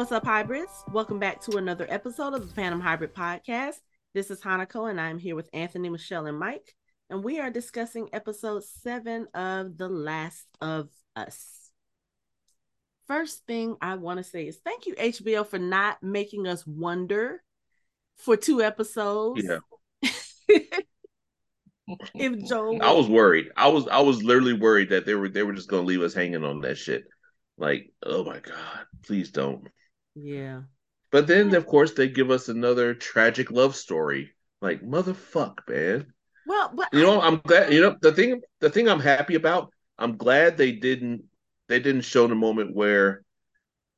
What's up, hybrids? Welcome back to another episode of the Phantom Hybrid Podcast. This is Hanako, and I'm here with Anthony, Michelle, and Mike, and we are discussing episode seven of The Last of Us. First thing I want to say is thank you, HBO, for not making us wonder for two episodes. Yeah. if Joel, I was worried. I was I was literally worried that they were they were just gonna leave us hanging on that shit. Like, oh my god, please don't. Yeah, But then hmm. of course they give us another tragic love story. Like, motherfuck, man. well, but You know, I'm glad you know the thing the thing I'm happy about, I'm glad they didn't they didn't show the moment where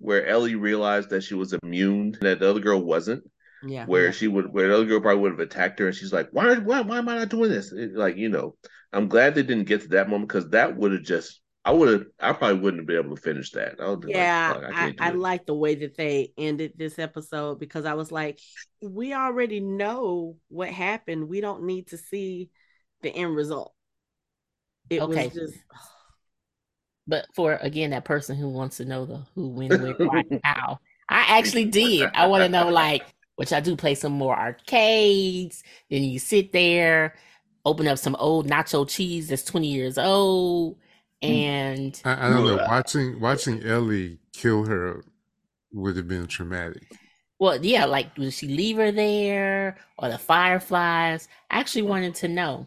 where Ellie realized that she was immune and that the other girl wasn't. yeah, where she would where the other girl probably would have attacked her and she's like why why, why am i not doing this It- like you know i'm glad they didn't get to that moment because that would have just i would have i probably wouldn't have been able to finish that I would've like, yeah, I, I, like the way that they ended this episode because I was like, we already know what happened. We don't need to see the end result. It Okay. was just But for again, that person who wants to know the who, when, where, why, how, I actually did. I want to know, like, which I do play some more arcades. Then you sit there, open up some old nacho cheese that's twenty years old, Mm. and I, I don't know. Ugh. Watching watching Ellie kill her would have been traumatic. well, yeah, like, did she leave her there or the fireflies? I actually wanted to know.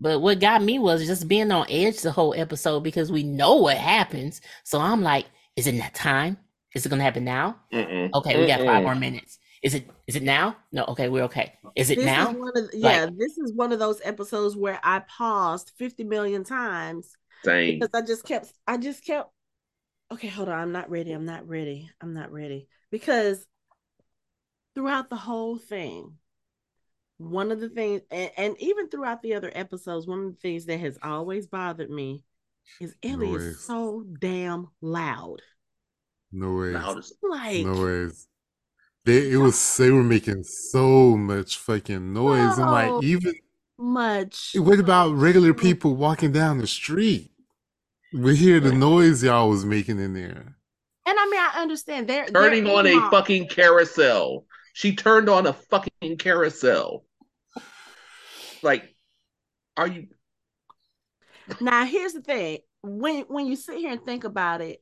But what got me was just being on edge the whole episode because we know what happens. So I'm like, is it that time? Is it gonna happen now? Mm-mm. Okay, we got five more minutes. Is it is it now? No, okay, we're okay. Is it this now? is one of the- yeah, this is one of those episodes where I paused 50 million times Same. because I just kept I just kept okay, hold on, I'm not ready. I'm not ready. I'm not ready. Because throughout the whole thing, one of the things and, and even throughout the other episodes, one of the things that has always bothered me is Ellie Noise. is so damn loud. No way. Loud as- Like No ways. They it was they were making so much fucking noise and No. like even much. what about regular people walking down the street? We hear the noise y'all was making in there. And I mean I understand they're turning they're on a law. fucking carousel she turned on a fucking carousel like are you Now, here's the thing: when when you sit here and think about it,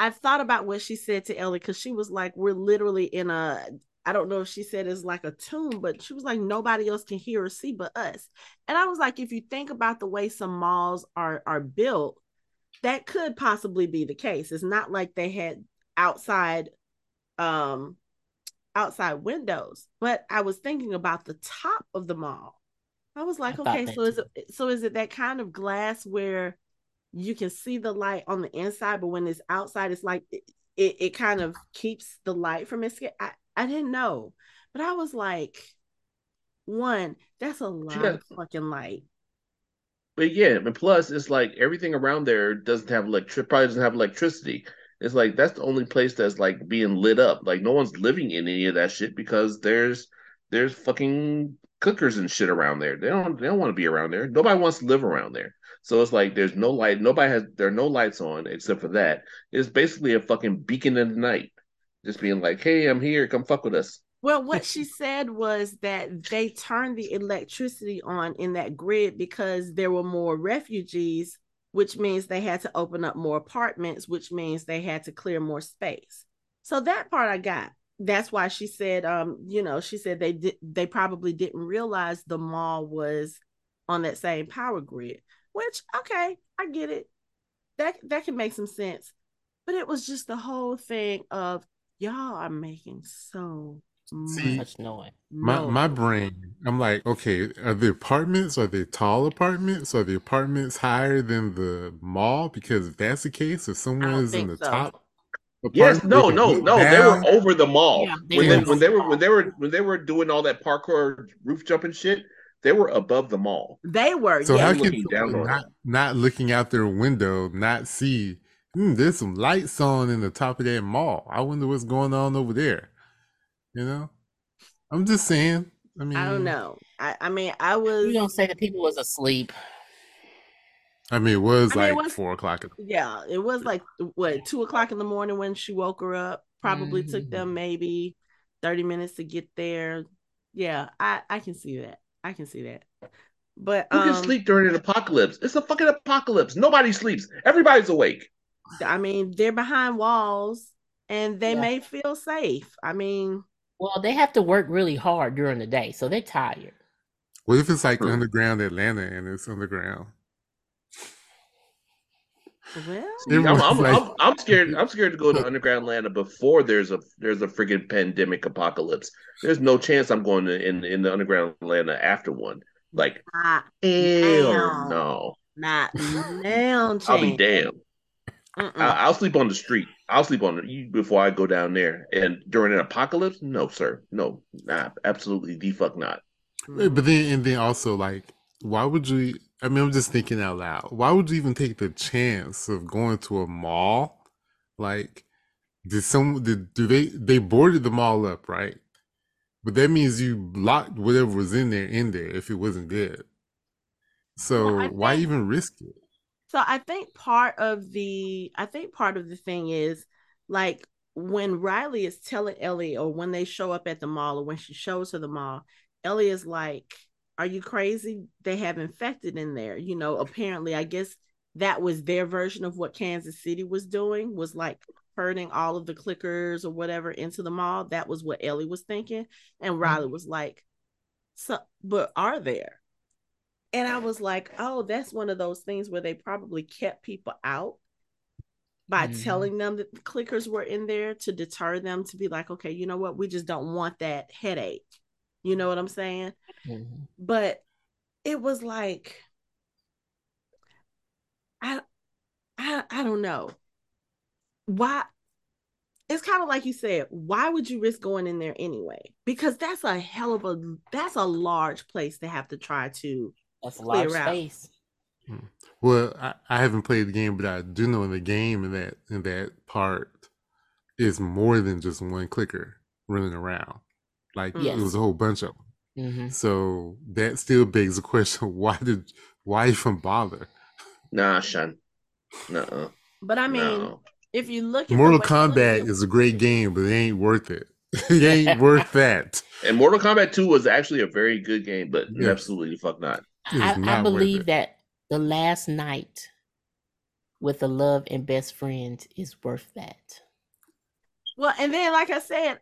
I've thought about what she said to Ellie because she was like, "We're literally in a." I don't know if she said it's like a tomb, but she was like, nobody else can hear or see but us. And I was like, if you think about the way some malls are are built, that could possibly be the case. It's not like they had outside, um, outside windows. But I was thinking about the top of the mall. I was like, I okay, so is it so is it that kind of glass where you can see the light on the inside, but when it's outside, it's like it, it, it kind of keeps the light from escape. I, I didn't know, but I was like, one, that's a lot got- of fucking light. but yeah and plus it's like everything around there doesn't have electric probably doesn't have electricity. It's like that's the only place that's like being lit up. Like no one's living in any of that shit because there's there's fucking cookers and shit around there. They don't they don't want to be around there. Nobody wants to live around there. So it's like there's no light nobody has there are no lights on except for that. It's basically a fucking beacon in the night just being like hey i'm here come fuck with us Well, what she said was that they turned the electricity on in that grid because there were more refugees, which means they had to open up more apartments, which means they had to clear more space. So that part I got. That's why she said, um, you know, she said they did they probably didn't realize the mall was on that same power grid. Which, okay, I get it. That that can make some sense. But it was just the whole thing of y'all are making so See, much Much noise. My my brain, I'm like, okay, are the apartments are they tall apartments? Are the apartments higher than the mall? Because if that's the case, if someone don't is in the so. top, Yes, apartment, no, no, look no. They were over the mall. Yeah, they when, they, when they were when they were when they were doing all that parkour roof jumping shit, they were above the mall. They were, So yeah. how can looking down not, not looking out their window not see? Hmm, there's some lights on in the top of that mall. I wonder what's going on over there. You know, I'm just saying. I mean, I don't know. I, I mean, I was. You don't say that people was asleep. I mean, it was I mean, it like was- four o'clock. Yeah, it was like what two o'clock in the morning when she woke her up. Probably took Mhm. them maybe thirty minutes to get there. Yeah, I I can see that. I can see that. But Who can um, sleep during an apocalypse? It's a fucking apocalypse. Nobody sleeps. Everybody's awake. I mean, they're behind walls and they Yeah. may feel safe. I mean, Well, they have to work really hard during the day, so they're tired. What if it's like True. underground Atlanta and it's underground? well, See, I'm, I'm, like- I'm, I'm scared. I'm scared to go to underground Atlanta before there's a there's a freaking pandemic apocalypse. There's no chance I'm going to in in the underground Atlanta after one. Like not hell Now. no. not now. I'll be damned. I, I'll sleep on the street. I'll sleep on the before I go down there. And during an apocalypse, no, sir, no, nah, absolutely the fuck not. But then, and then also, like, why would you? I mean, I'm just thinking out loud. Why would you even take the chance of going to a mall? Like, did some did do they they boarded the mall up, right? But that means you locked whatever was in there in there if it wasn't good. So Well, why think- even risk it? So I think part of the I think part of the thing is like when Riley is telling Ellie or when they show up at the mall or when she shows her the mall, Ellie is like, Are you crazy? They have infected in there. You know, apparently I guess that was their version of what Kansas City was doing, was like herding all of the clickers or whatever into the mall. That was what Ellie was thinking. And Riley mm-hmm. was like, So but are there? And I was like, oh, that's one of those things where they probably kept people out by Mhm. telling them that the clickers were in there to deter them to be like, okay, you know what? We just don't want that headache. You know what I'm saying? Mhm. But it was like, I, I, I don't know. Why? It's kind of like you said. Why would you risk going in there anyway? Because that's a hell of a that's a large place to have to try to That's a Clear large out. space. Well, I, I haven't played the game, but I do know in the game in that in that part is more than just one clicker running around. Like Yes. it was a whole bunch of them. hmm So that still begs the question: Why did why even bother? Nah, Sean. Nuh-uh. But I mean, no. if you look at Mortal Kombat is a great game, but it ain't worth it. it ain't worth that. And Mortal Kombat 2 was actually a very good game, but Yes. absolutely fuck not. It is I, I believe that the last night with the love and best friend is worth that. well, and then like I said,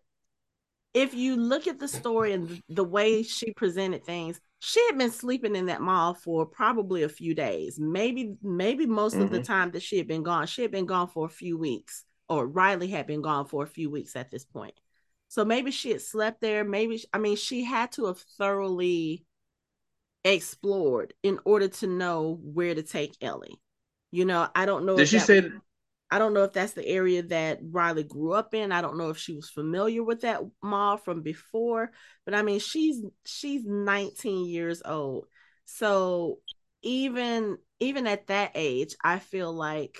if you look at the story and the way she presented things, she had been sleeping in that mall for probably a few days, maybe maybe most of the Mhm. time that she had been gone. She had been gone for a few weeks, or Riley had been gone for a few weeks at this point. So maybe she had slept there. Maybe I mean she had to have thoroughly explored in order to know where to take Ellie. You know, I don't know. Did if she that say was- I don't know if that's the area that Riley grew up in. I don't know if she was familiar with that mall from before, but I mean, she's she's 19 years old. So even even at that age, I feel like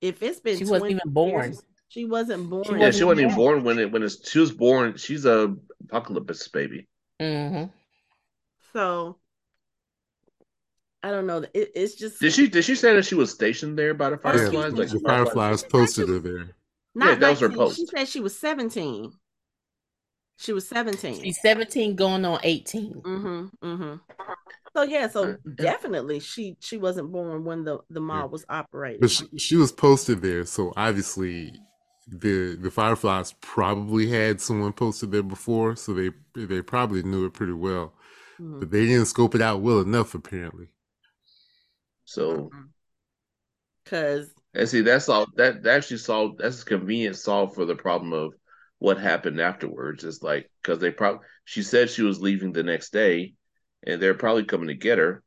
if it's been She wasn't even born. years, she wasn't born. Yeah, she wasn't even born. born when it when it's, she was born. She's a apocalypse baby. Mm-hmm. So I don't know. It, it's just Did she did she say that she was stationed there by the Oh, Yeah, fireflies? Like the the fireflies? Fireflies posted her there. not Yeah, that was her 19. She said she was 17. She was 17. She's 17 going on 18. Mm-hmm. Mm-hmm. So yeah, so Uh, definitely she she wasn't born when the the mall was operating. But she, she was posted there, so obviously the the Fireflies probably had someone posted there before, so they they probably knew it pretty well. Mhm. But they didn't scope it out well enough, apparently. So mm-hmm. Cause and see that's all that, that actually solved that's a convenient solve for the problem of what happened afterwards. It's like because they probably she said she was leaving the next day, and they're probably coming to get her.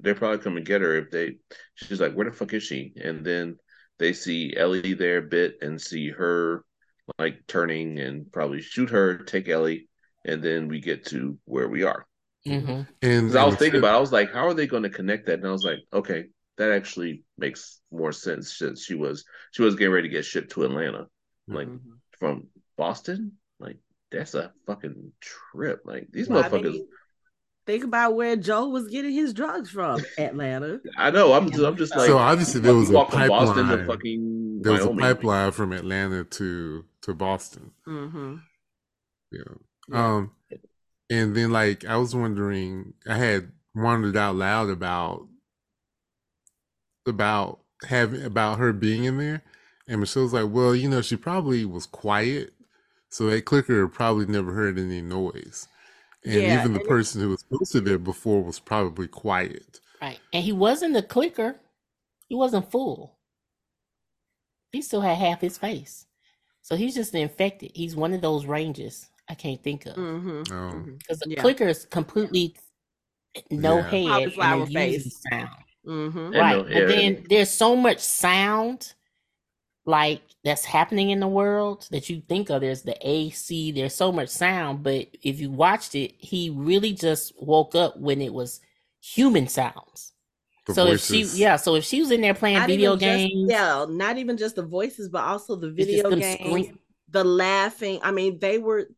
They're probably coming to get her if they. She's like, where the fuck is she? And then they see Ellie there a bit and see her like turning and probably shoot her, take Ellie, and then we get to where we are. Hmm And, 'Cause I was thinking except- about, it, I was like, how are they going to connect that? And I was like, okay, that actually makes more sense. Since she was she was getting ready to get shipped to Atlanta, like Mhm. from Boston. Like that's a fucking trip. Like these Well, I motherfuckers. mean, Think about where Joe was getting his drugs from, Atlanta. I know. I'm just, I'm just like so obviously there was a walk from Boston to pipeline. fucking There was a pipeline from Atlanta to to Boston. Mm-hmm. Yeah. Yeah. Um, and then like I was wondering, I had wondered out loud about about having about her being in there, and Michelle's like, well, you know, she probably was quiet, so that clicker probably never heard any noise, and Yeah, even the and person who was posted there before was probably quiet. Right. And he wasn't a clicker. He wasn't full. He still had half his face. So he's just infected. He's one of those ranges I can't think of. Mm-hmm. Um, Because the Yeah. clicker is completely no Yeah. head Cauliflower and uses face. sound. Mm-hmm. And right. no but then there's so much sound like that's happening in the world that you think of. There's the AC, there's so much sound, but if you watched it, he really just woke up when it was human sounds. the so voices. if she yeah, so if she was in there playing Not video even just- games, yeah, not even just the voices, but also the video games, scream- the laughing. I mean, they were.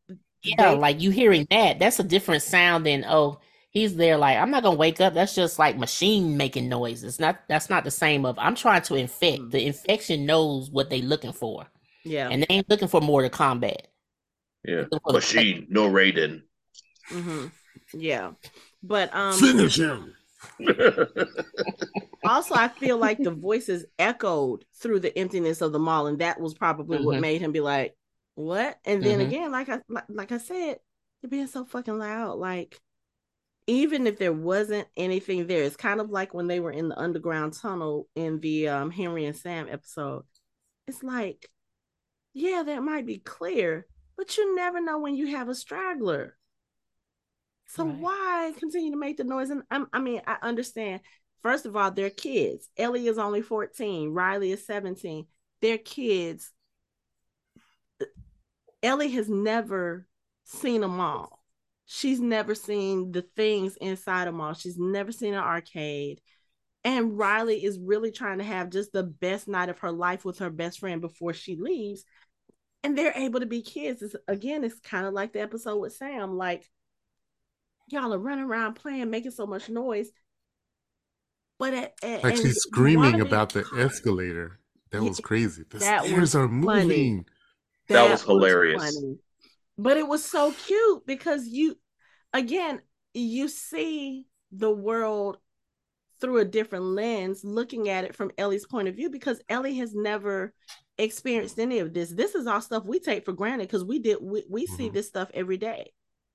yeah, they- like you hearing that, that's a different sound than oh, he's there like I'm not gonna wake up. That's just like machine making noises. Not that's not the same of I'm trying to infect. The infection knows what they looking for. yeah. And they ain't looking for Mortal Kombat. Yeah. Looking for the Machine, no Raiden. hmm Yeah. But um finish him. also I feel like the voices echoed through the emptiness of the mall, and that was probably what Mhm. made him be like, What? And then Mhm. again, like I like, like I said, they're being so fucking loud. Like even if there wasn't anything there, it's kind of like when they were in the underground tunnel in the um Henry and Sam episode. It's like, yeah, that might be clear, but you never know when you have a straggler. So Right. why continue to make the noise? And I'm, I mean, I understand. First of all, they're kids. Ellie is only 14. Riley is 17. They're kids. Ellie has never seen a mall. She's never seen the things inside a mall. She's never seen an arcade. And Riley is really trying to have just the best night of her life with her best friend before she leaves. And they're able to be kids. It's, again, it's kind of like the episode with Sam. Like, y'all are running around playing, making so much noise. But at, at, Like she's screaming about the escalator. That was crazy. The that was stairs are funny. Moving. That was hilarious. funny. But it was so cute because you, again, you see the world through a different lens, looking at it from Ellie's point of view, because Ellie has never experienced any of this. This is all stuff we take for granted because we did we, we see Mhm. this stuff every day.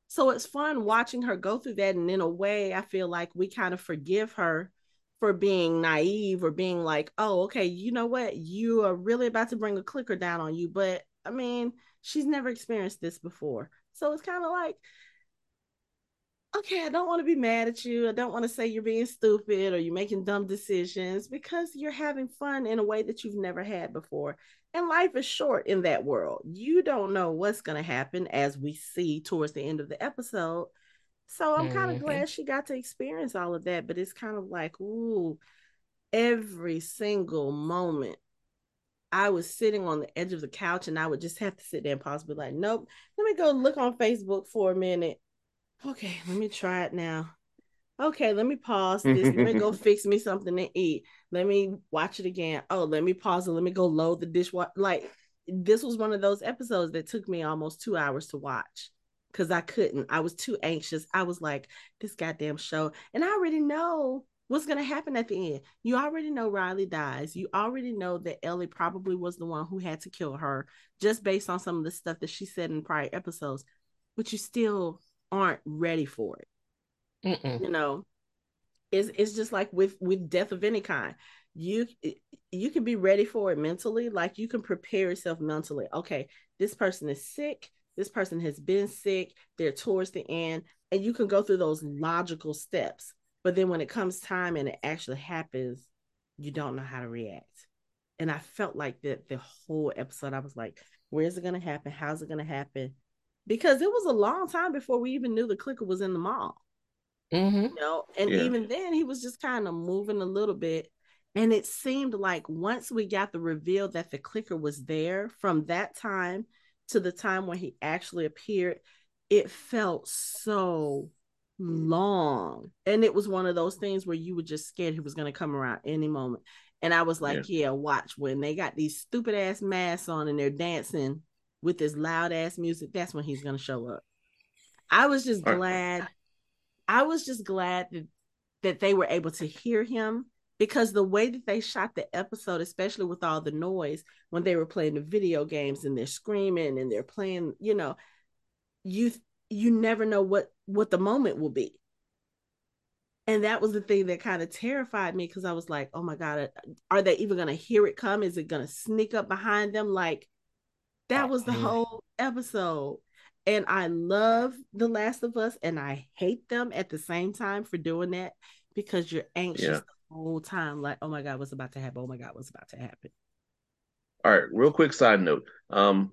So it's fun watching her go through that. And in a way, I feel like we kind of forgive her for being naive or being like, oh, okay, you know what? You are really about to bring a clicker down on you. But I mean, she's never experienced this before. So it's kind of like, okay, I don't want to be mad at you. I don't want to say you're being stupid or you're making dumb decisions because you're having fun in a way that you've never had before. And life is short in that world. You don't know what's going to happen as we see towards the end of the episode. So I'm kind of Mhm. glad she got to experience all of that, but it's kind of like, ooh, every single moment I was sitting on the edge of the couch and I would just have to sit there and pause, be like, nope, let me go look on Facebook for a minute. Okay, let me try it now. Okay, let me pause this. Let me go fix me something to eat. Let me watch it again. Oh, let me pause it. Let me go load the dishwasher. Like, this was one of those episodes that took me almost two hours to watch because I couldn't. I was too anxious. I was like, this goddamn show. And I already know what's going to happen at the end. You already know Riley dies. You already know that Ellie probably was the one who had to kill her just based on some of the stuff that she said in prior episodes, but you still aren't ready for it. Mm-mm. You know, it's, it's just like with with death of any kind. You you can be ready for it mentally, like you can prepare yourself mentally. Okay, this person is sick. This person has been sick. They're towards the end, and you can go through those logical steps. But then when it comes time and it actually happens, you don't know how to react. And I felt like that the whole episode. I was like, where's it gonna happen? How's it gonna happen? Because it was a long time before we even knew the clicker was in the mall Mm-hmm. you know and Yeah. even then he was just kind of moving a little bit and it seemed like once we got the reveal that the clicker was there from that time to the time when he actually appeared it felt so long. And it was one of those things where you were just scared he was going to come around any moment. And I was like, yeah. yeah, watch when they got these stupid ass masks on and they're dancing with this loud ass music, that's when he's going to show up. I was just glad. I was just glad that, that they were able to hear him because the way that they shot the episode, especially with all the noise when they were playing the video games and they're screaming and they're playing, you know, you you never know what what the moment will be. And that was the thing that kind of terrified me because i was like oh my god uh, are they even going to hear it come? Is it going to sneak up behind them? Like that was the whole episode. And i love the last of us and i hate them at the same time for doing that because you're anxious yeah. the whole time like oh my god what's about to happen? Oh my god what's about to happen? All right real quick side note um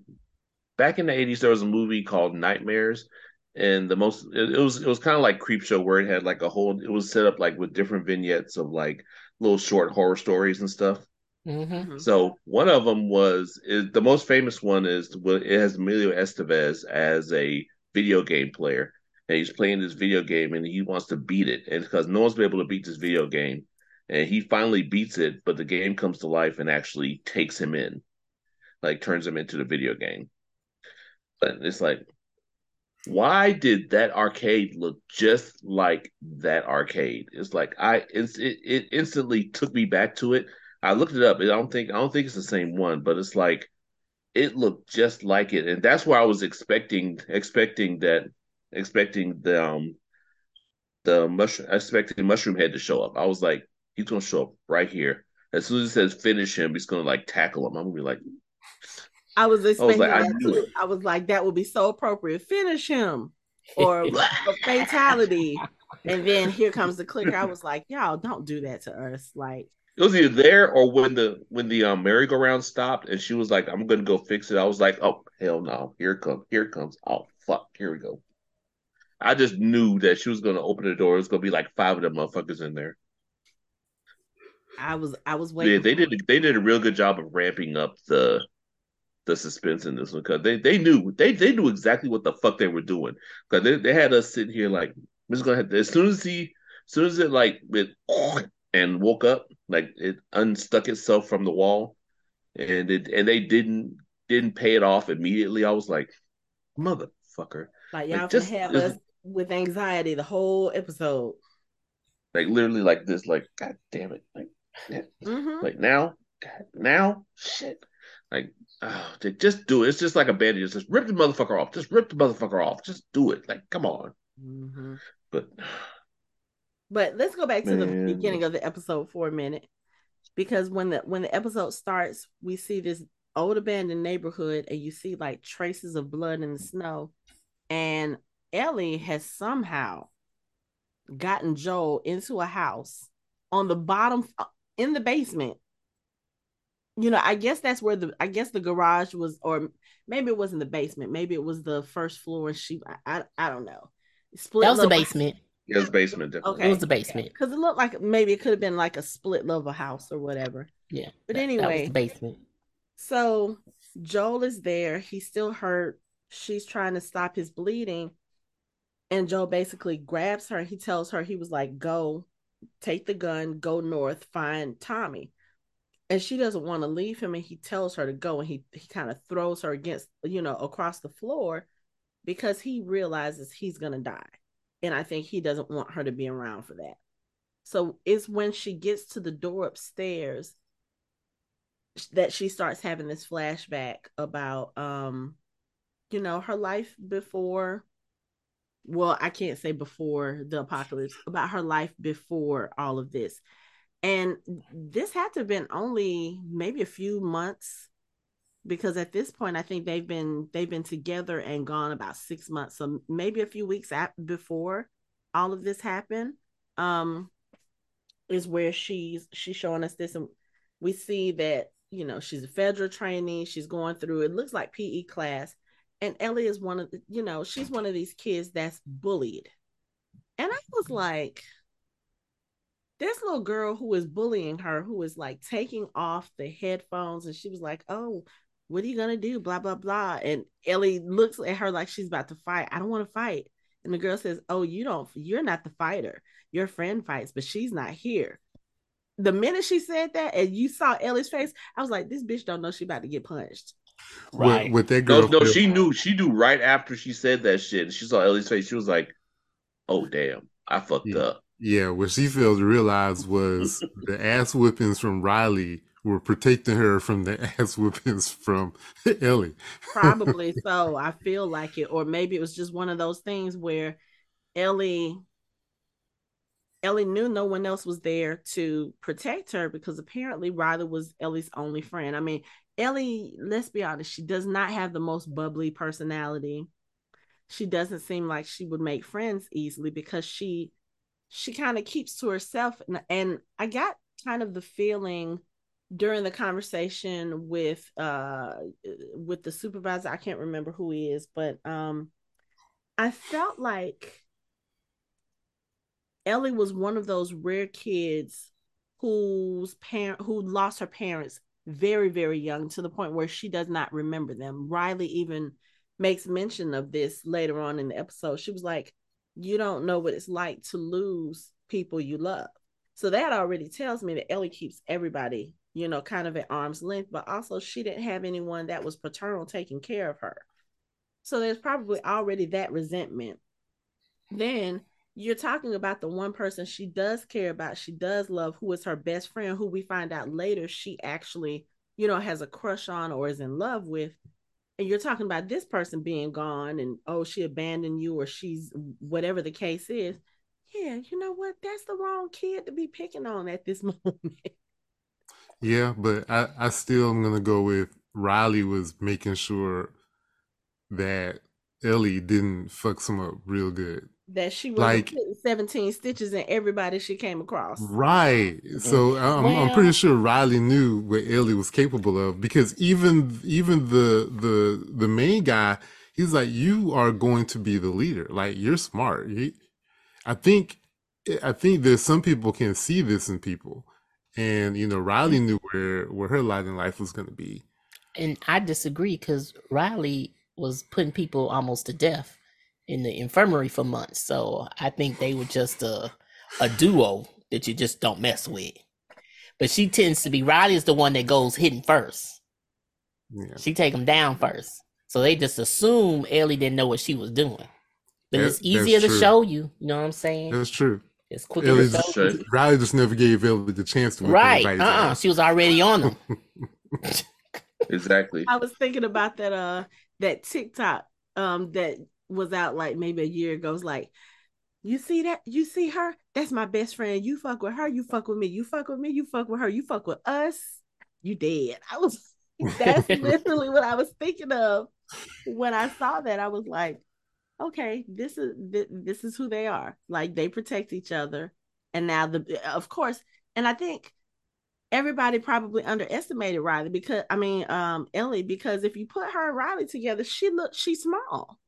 back in the 80s there was a movie called nightmares and the most it, it was it was kind of like Creepshow where it had like a whole it was set up like with different vignettes of like little short horror stories and stuff. Mm-hmm. mm-hmm. So one of them was is the most famous one is it has Emilio Estevez as a video game player and he's playing this video game and he wants to beat it and because no one's been able to beat this video game and he finally beats it but the game comes to life and actually takes him in like turns him into the video game but it's like why did that arcade look just like that arcade? It's like I it's, it it instantly took me back to it. I looked it up. I don't think I don't think it's the same one, but it's like it looked just like it, and that's why I was expecting expecting that expecting the um the mushroom expecting mushroom head to show up. I was like, he's gonna show up right here. As soon as it says finish him, he's gonna like tackle him. I'm gonna be like, I was expecting I was like, that I too. I was like, that would be so appropriate. Finish him or a fatality. And then here comes the clicker. I was like, y'all don't do that to us. Like it was either there or when the when the um, merry-go-round stopped and she was like, I'm gonna go fix it. I was like, oh hell no, here it comes, here it comes. Oh fuck, here we go. I just knew that she was gonna open the door. It was gonna be like five of them motherfuckers in there. I was I was waiting. Yeah, they did they did a real good job of ramping up the the suspense in this one because they, they knew they they knew exactly what the fuck they were doing. Because they, they had us sitting here like Mr. Gonna have to, as soon as he as soon as it like it and woke up like it unstuck itself from the wall. And it and they didn't didn't pay it off immediately. I was like motherfucker. Like y'all like, just have us with anxiety the whole episode. Like literally like this like god damn it. Like mm-hmm. like now now? Shit. Like oh, just do it. It's just like a bandage. Just rip the motherfucker off. Just rip the motherfucker off. Just do it. Like, come on. Mm-hmm. But but let's go back man. to the beginning of the episode for a minute, because when the when the episode starts, we see this old abandoned neighborhood, and you see like traces of blood in the snow, and Ellie has somehow gotten Joel into a house on the bottom in the basement you know, I guess that's where the I guess the garage was, or maybe it was in the basement. Maybe it was the first floor. And she, I, I, I don't know. Split that was the basement. It was basement. Okay, it was the basement because it looked like maybe it could have been like a split level house or whatever. Yeah, but that, anyway, that basement. So Joel is there. He's still hurt. She's trying to stop his bleeding, and Joel basically grabs her. He tells her he was like, "Go, take the gun, go north, find Tommy." And she doesn't want to leave him and he tells her to go and he he kind of throws her against you know across the floor because he realizes he's going to die and i think he doesn't want her to be around for that. So it's when she gets to the door upstairs that she starts having this flashback about um you know her life before well i can't say before the apocalypse about her life before all of this and this had to have been only maybe a few months because at this point i think they've been they've been together and gone about six months so maybe a few weeks at, before all of this happened um is where she's she's showing us this and we see that you know she's a Fedra trainee she's going through it looks like pe class and ellie is one of the you know she's one of these kids that's bullied. And i was like this little girl who was bullying her, who was like taking off the headphones, and she was like, "Oh, what are you gonna do?" Blah blah blah. And Ellie looks at her like she's about to fight. I don't want to fight. And the girl says, Oh, you don't, you're not the fighter. Your friend fights, but she's not here. The minute she said that and you saw Ellie's face, I was like, This bitch don't know she about to get punched. Right. With, with that girl. No, no, she knew. She knew right after she said that shit. She saw Ellie's face. She was like, "Oh damn, I fucked yeah. up." Yeah, what she failed to realize was the ass whippings from Riley were protecting her from the ass whippings from Ellie. Probably so. I feel like it, or maybe it was just one of those things where Ellie Ellie knew no one else was there to protect her because apparently Riley was Ellie's only friend. I mean, Ellie, let's be honest, she does not have the most bubbly personality. She doesn't seem like she would make friends easily because she she kind of keeps to herself and, and I got kind of the feeling during the conversation with uh with the supervisor, I can't remember who he is, but um I felt like Ellie was one of those rare kids whose parent who lost her parents very very young to the point where she does not remember them. Riley even makes mention of this later on in the episode. She was like, "You don't know what it's like to lose people you love." So that already tells me that Ellie keeps everybody, you know, kind of at arm's length, but also she didn't have anyone that was paternal taking care of her. So there's probably already that resentment. Then you're talking about the one person she does care about, she does love, who is her best friend, who we find out later she actually, you know, has a crush on or is in love with. And you're talking about this person being gone and oh, she abandoned you or she's whatever the case is. Yeah, you know what? That's the wrong kid to be picking on at this moment. Yeah, but I, I still am gonna go with Riley was making sure that Ellie didn't fuck some up real good that she was like 17 stitches in everybody she came across. Right. So mm. I'm, well, I'm pretty sure Riley knew what Ellie was capable of because even even the the the main guy, he's like, you are going to be the leader. Like you're smart. He, I think I think there's some people can see this in people, and you know Riley mm. knew where where her light in life was going to be. And I disagree because Riley was putting people almost to death in the infirmary for months. So I think they were just a a duo that you just don't mess with. But she tends to be Riley's the one that goes hitting first. Yeah. She take them down first. So they just assume Ellie didn't know what she was doing. But it's easier to show you. You know what I'm saying? That's true. It's quicker Ellie to show you. Riley just never gave Ellie the chance to right. Uh uh-uh. She was already on them. exactly. I was thinking about that uh that TikTok um that was out like maybe a year ago. It's like, you see that? You see her? That's my best friend. You fuck with her. You fuck with me. You fuck with me. You fuck with her. You fuck with us. You dead. I was. That's literally what I was thinking of when I saw that. I was like, okay, this is this is who they are. Like they protect each other, and now the of course, and I think everybody probably underestimated Riley because I mean um Ellie because if you put her and Riley together, she look she's small.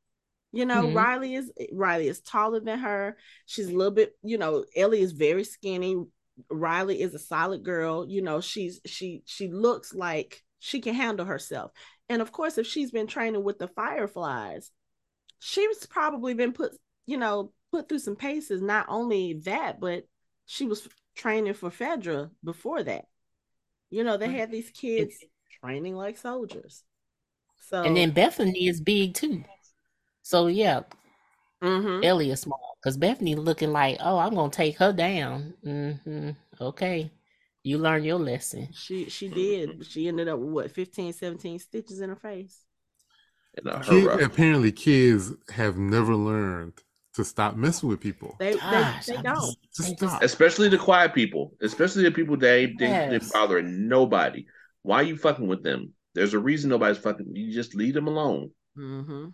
You know, mm-hmm. Riley is Riley is taller than her. She's a little bit, you know, Ellie is very skinny. Riley is a solid girl. You know, she's she she looks like she can handle herself. And of course, if she's been training with the Fireflies, she's probably been put, you know, put through some paces. Not only that, but she was training for Fedra before that. You know, they had these kids training like soldiers. So and then Bethany is big too. So yeah, mm-hmm. Ellie is small because Bethany looking like, oh, I'm gonna take her down. Mm-hmm. Okay, you learn your lesson. She she did. She ended up with what 15, 17 stitches in her face. Kid, apparently, kids have never learned to stop messing with people. They Gosh, they, they don't. Just, just Especially the quiet people. Especially the people that they, yes. they bother nobody. Why are you fucking with them? There's a reason nobody's fucking. You just leave them alone. Mm-hmm.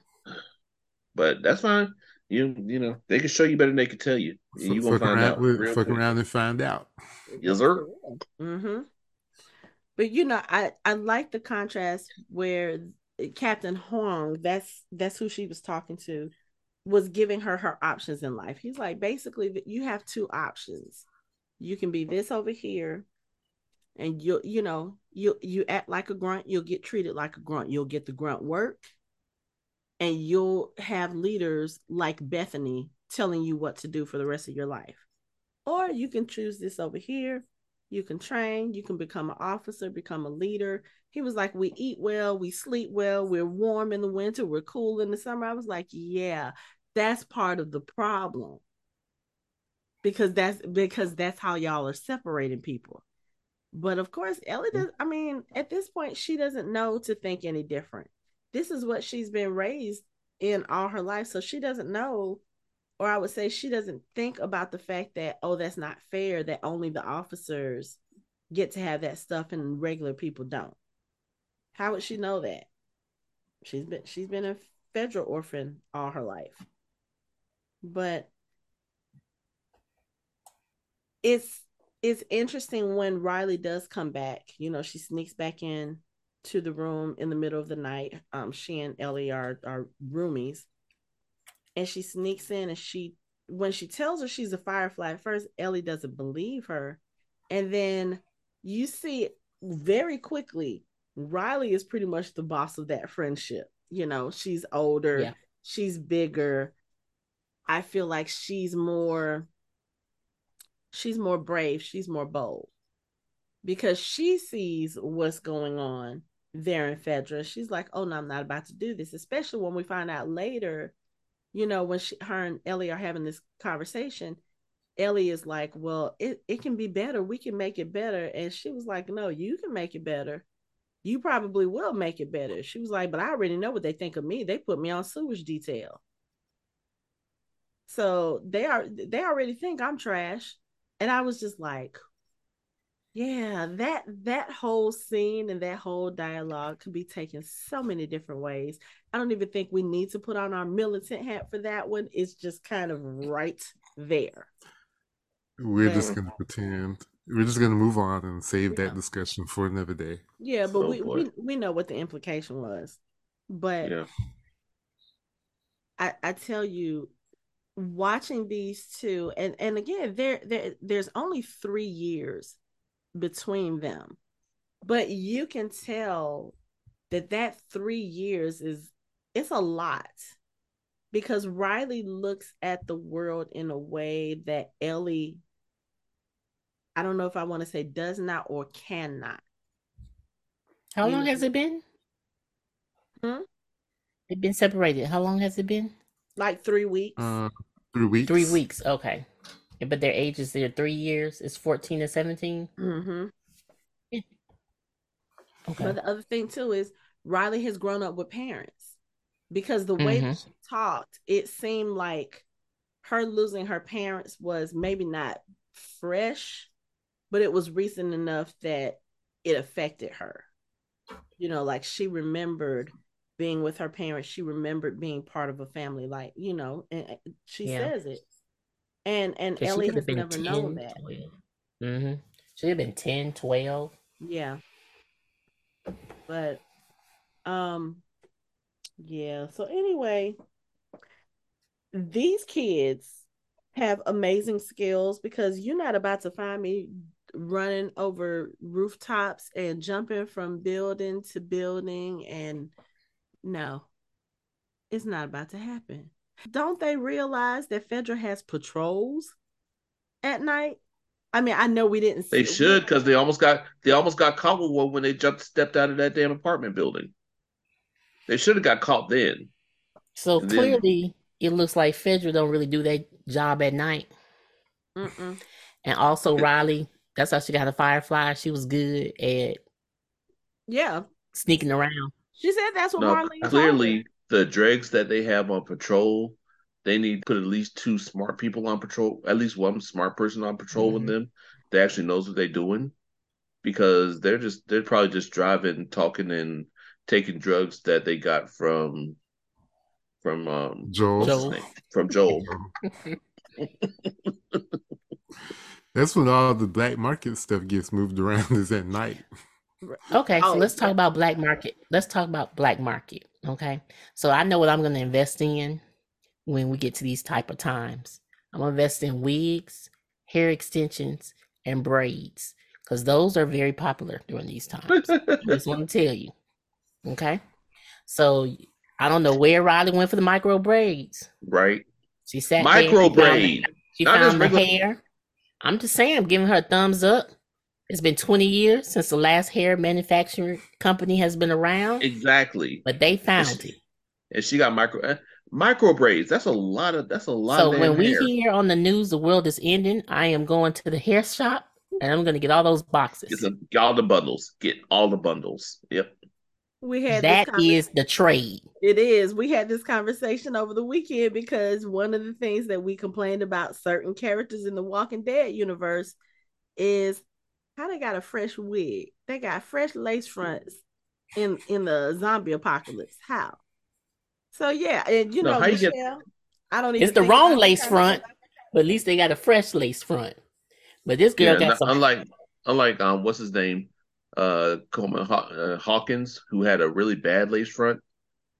But that's fine. You you know they can show you better than they can tell you. you gonna find out. With, fuck quick. around and find out. Yes, sir. Mm-hmm. But you know, I I like the contrast where Captain Hong, that's that's who she was talking to, was giving her her options in life. He's like, basically, you have two options. You can be this over here, and you you know you you act like a grunt, you'll get treated like a grunt. You'll get the grunt work, and you'll have leaders like Bethany telling you what to do for the rest of your life. Or you can choose this over here. You can train, you can become an officer, become a leader. He was like, We eat well, we sleep well, we're warm in the winter, we're cool in the summer. I was like, Yeah, that's part of the problem. Because that's because that's how y'all are separating people. But of course, Ellie mm-hmm. does. I mean, at this point, she doesn't know to think any different. This is what she's been raised in all her life. So she doesn't know, or I would say she doesn't think about the fact that, oh, that's not fair that only the officers get to have that stuff and regular people don't. How would she know that? She's been she's been a Fedra orphan all her life. But it's it's interesting when Riley does come back. You know, she sneaks back in to the room in the middle of the night. Um, she and Ellie are are roomies, and she sneaks in and she when she tells her she's a firefly at first, Ellie doesn't believe her, and then you see very quickly Riley is pretty much the boss of that friendship. You know, she's older, yeah. she's bigger. I feel like she's more she's more brave, she's more bold because she sees what's going on there in Fedra. She's like, oh no, I'm not about to do this, especially when we find out later, you know, when she, her and Ellie are having this conversation. Ellie is like, well, it, it can be better. We can make it better. And she was like, no, you can make it better. You probably will make it better. She was like, but I already know what they think of me. They put me on sewage detail. So they are they already think I'm trash and I was just like, yeah, that that whole scene and that whole dialogue could be taken so many different ways. I don't even think we need to put on our militant hat for that one. It's just kind of right there. We're just gonna pretend. We're just gonna move on and save yeah. that discussion for another day. Yeah, but oh, we, we we know what the implication was. But yeah. I I tell you, watching these two and and again there there there's only 3 years between them but you can tell that that 3 years is it's a lot because Riley looks at the world in a way that Ellie I don't know if I want to say does not or cannot. How you long know? has it been? Hmm? They've been separated. How long has it been? Like three weeks. Uh, Three weeks. Three weeks. Okay. But their ages they're three years. It's fourteen and 17 Mm-hmm. Yeah. Okay. But the other thing too is Riley has grown up with parents because the way mm-hmm. that she talked, it seemed like her losing her parents was maybe not fresh, but it was recent enough that it affected her. You know, like she remembered being with her parents she remembered being part of a family like you know and she yeah. says it and and ellie has never 10, known that. mm-hmm. should have been 10 12 yeah. But um yeah. So anyway these kids have amazing skills because you're not about to find me running over rooftops and jumping from building to building and no, it's not about to happen. Don't they realize that Fedra has patrols at night? I mean, I know we didn't. They should because they almost got they almost got caught with one when they jumped stepped out of that damn apartment building. They should have got caught then. So and clearly, then... it looks like Fedra don't really do their job at night. Mm-mm. And also Riley, that's how she got a firefly. She was good at yeah sneaking around. She said that's what no, Marlene clearly the dregs that they have on patrol, they need to put at least two smart people on patrol, at least one smart person on patrol mm-hmm. with them that actually knows what they're doing. Because they're just they're probably just driving, talking and taking drugs that they got from from um Joel. Joel. From Joel. That's when all the black market stuff gets moved around is at night. Okay, so oh, let's talk about black market. Let's talk about black market. Okay, so I know what I'm going to invest in when we get to these type of times. I'm gonna invest in wigs, hair extensions, and braids because those are very popular during these times. I just want to tell you. Okay, so I don't know where Riley went for the micro braids. right? She sat Micro there, she found- braid. She found regular- hair. I'm just saying, I'm giving her a thumbs up. It's been 20 years since the last hair manufacturing company has been around, Exactly. but they found it. And she got micro eh, micro braids. That's a lot of that's a lot So of when we hair. hear on the news the world is ending, I am going to the hair shop and I'm going to get all those Get, boxes. some, get all the bundles. Get all the bundles. Yep. We had That this is the trade. It is. We had this conversation over the weekend because one of the things that we complained about certain characters in the Walking Dead universe is how they got a fresh wig. They got fresh lace fronts in in the zombie apocalypse. How? So yeah, and you No, know, how you get- I don't even It's the wrong lace front, but at least they got a fresh lace front. But this girl Yeah, got not- some. unlike unlike um what's his name? Uh Coleman Haw- uh, Hawkins, who had a really bad lace front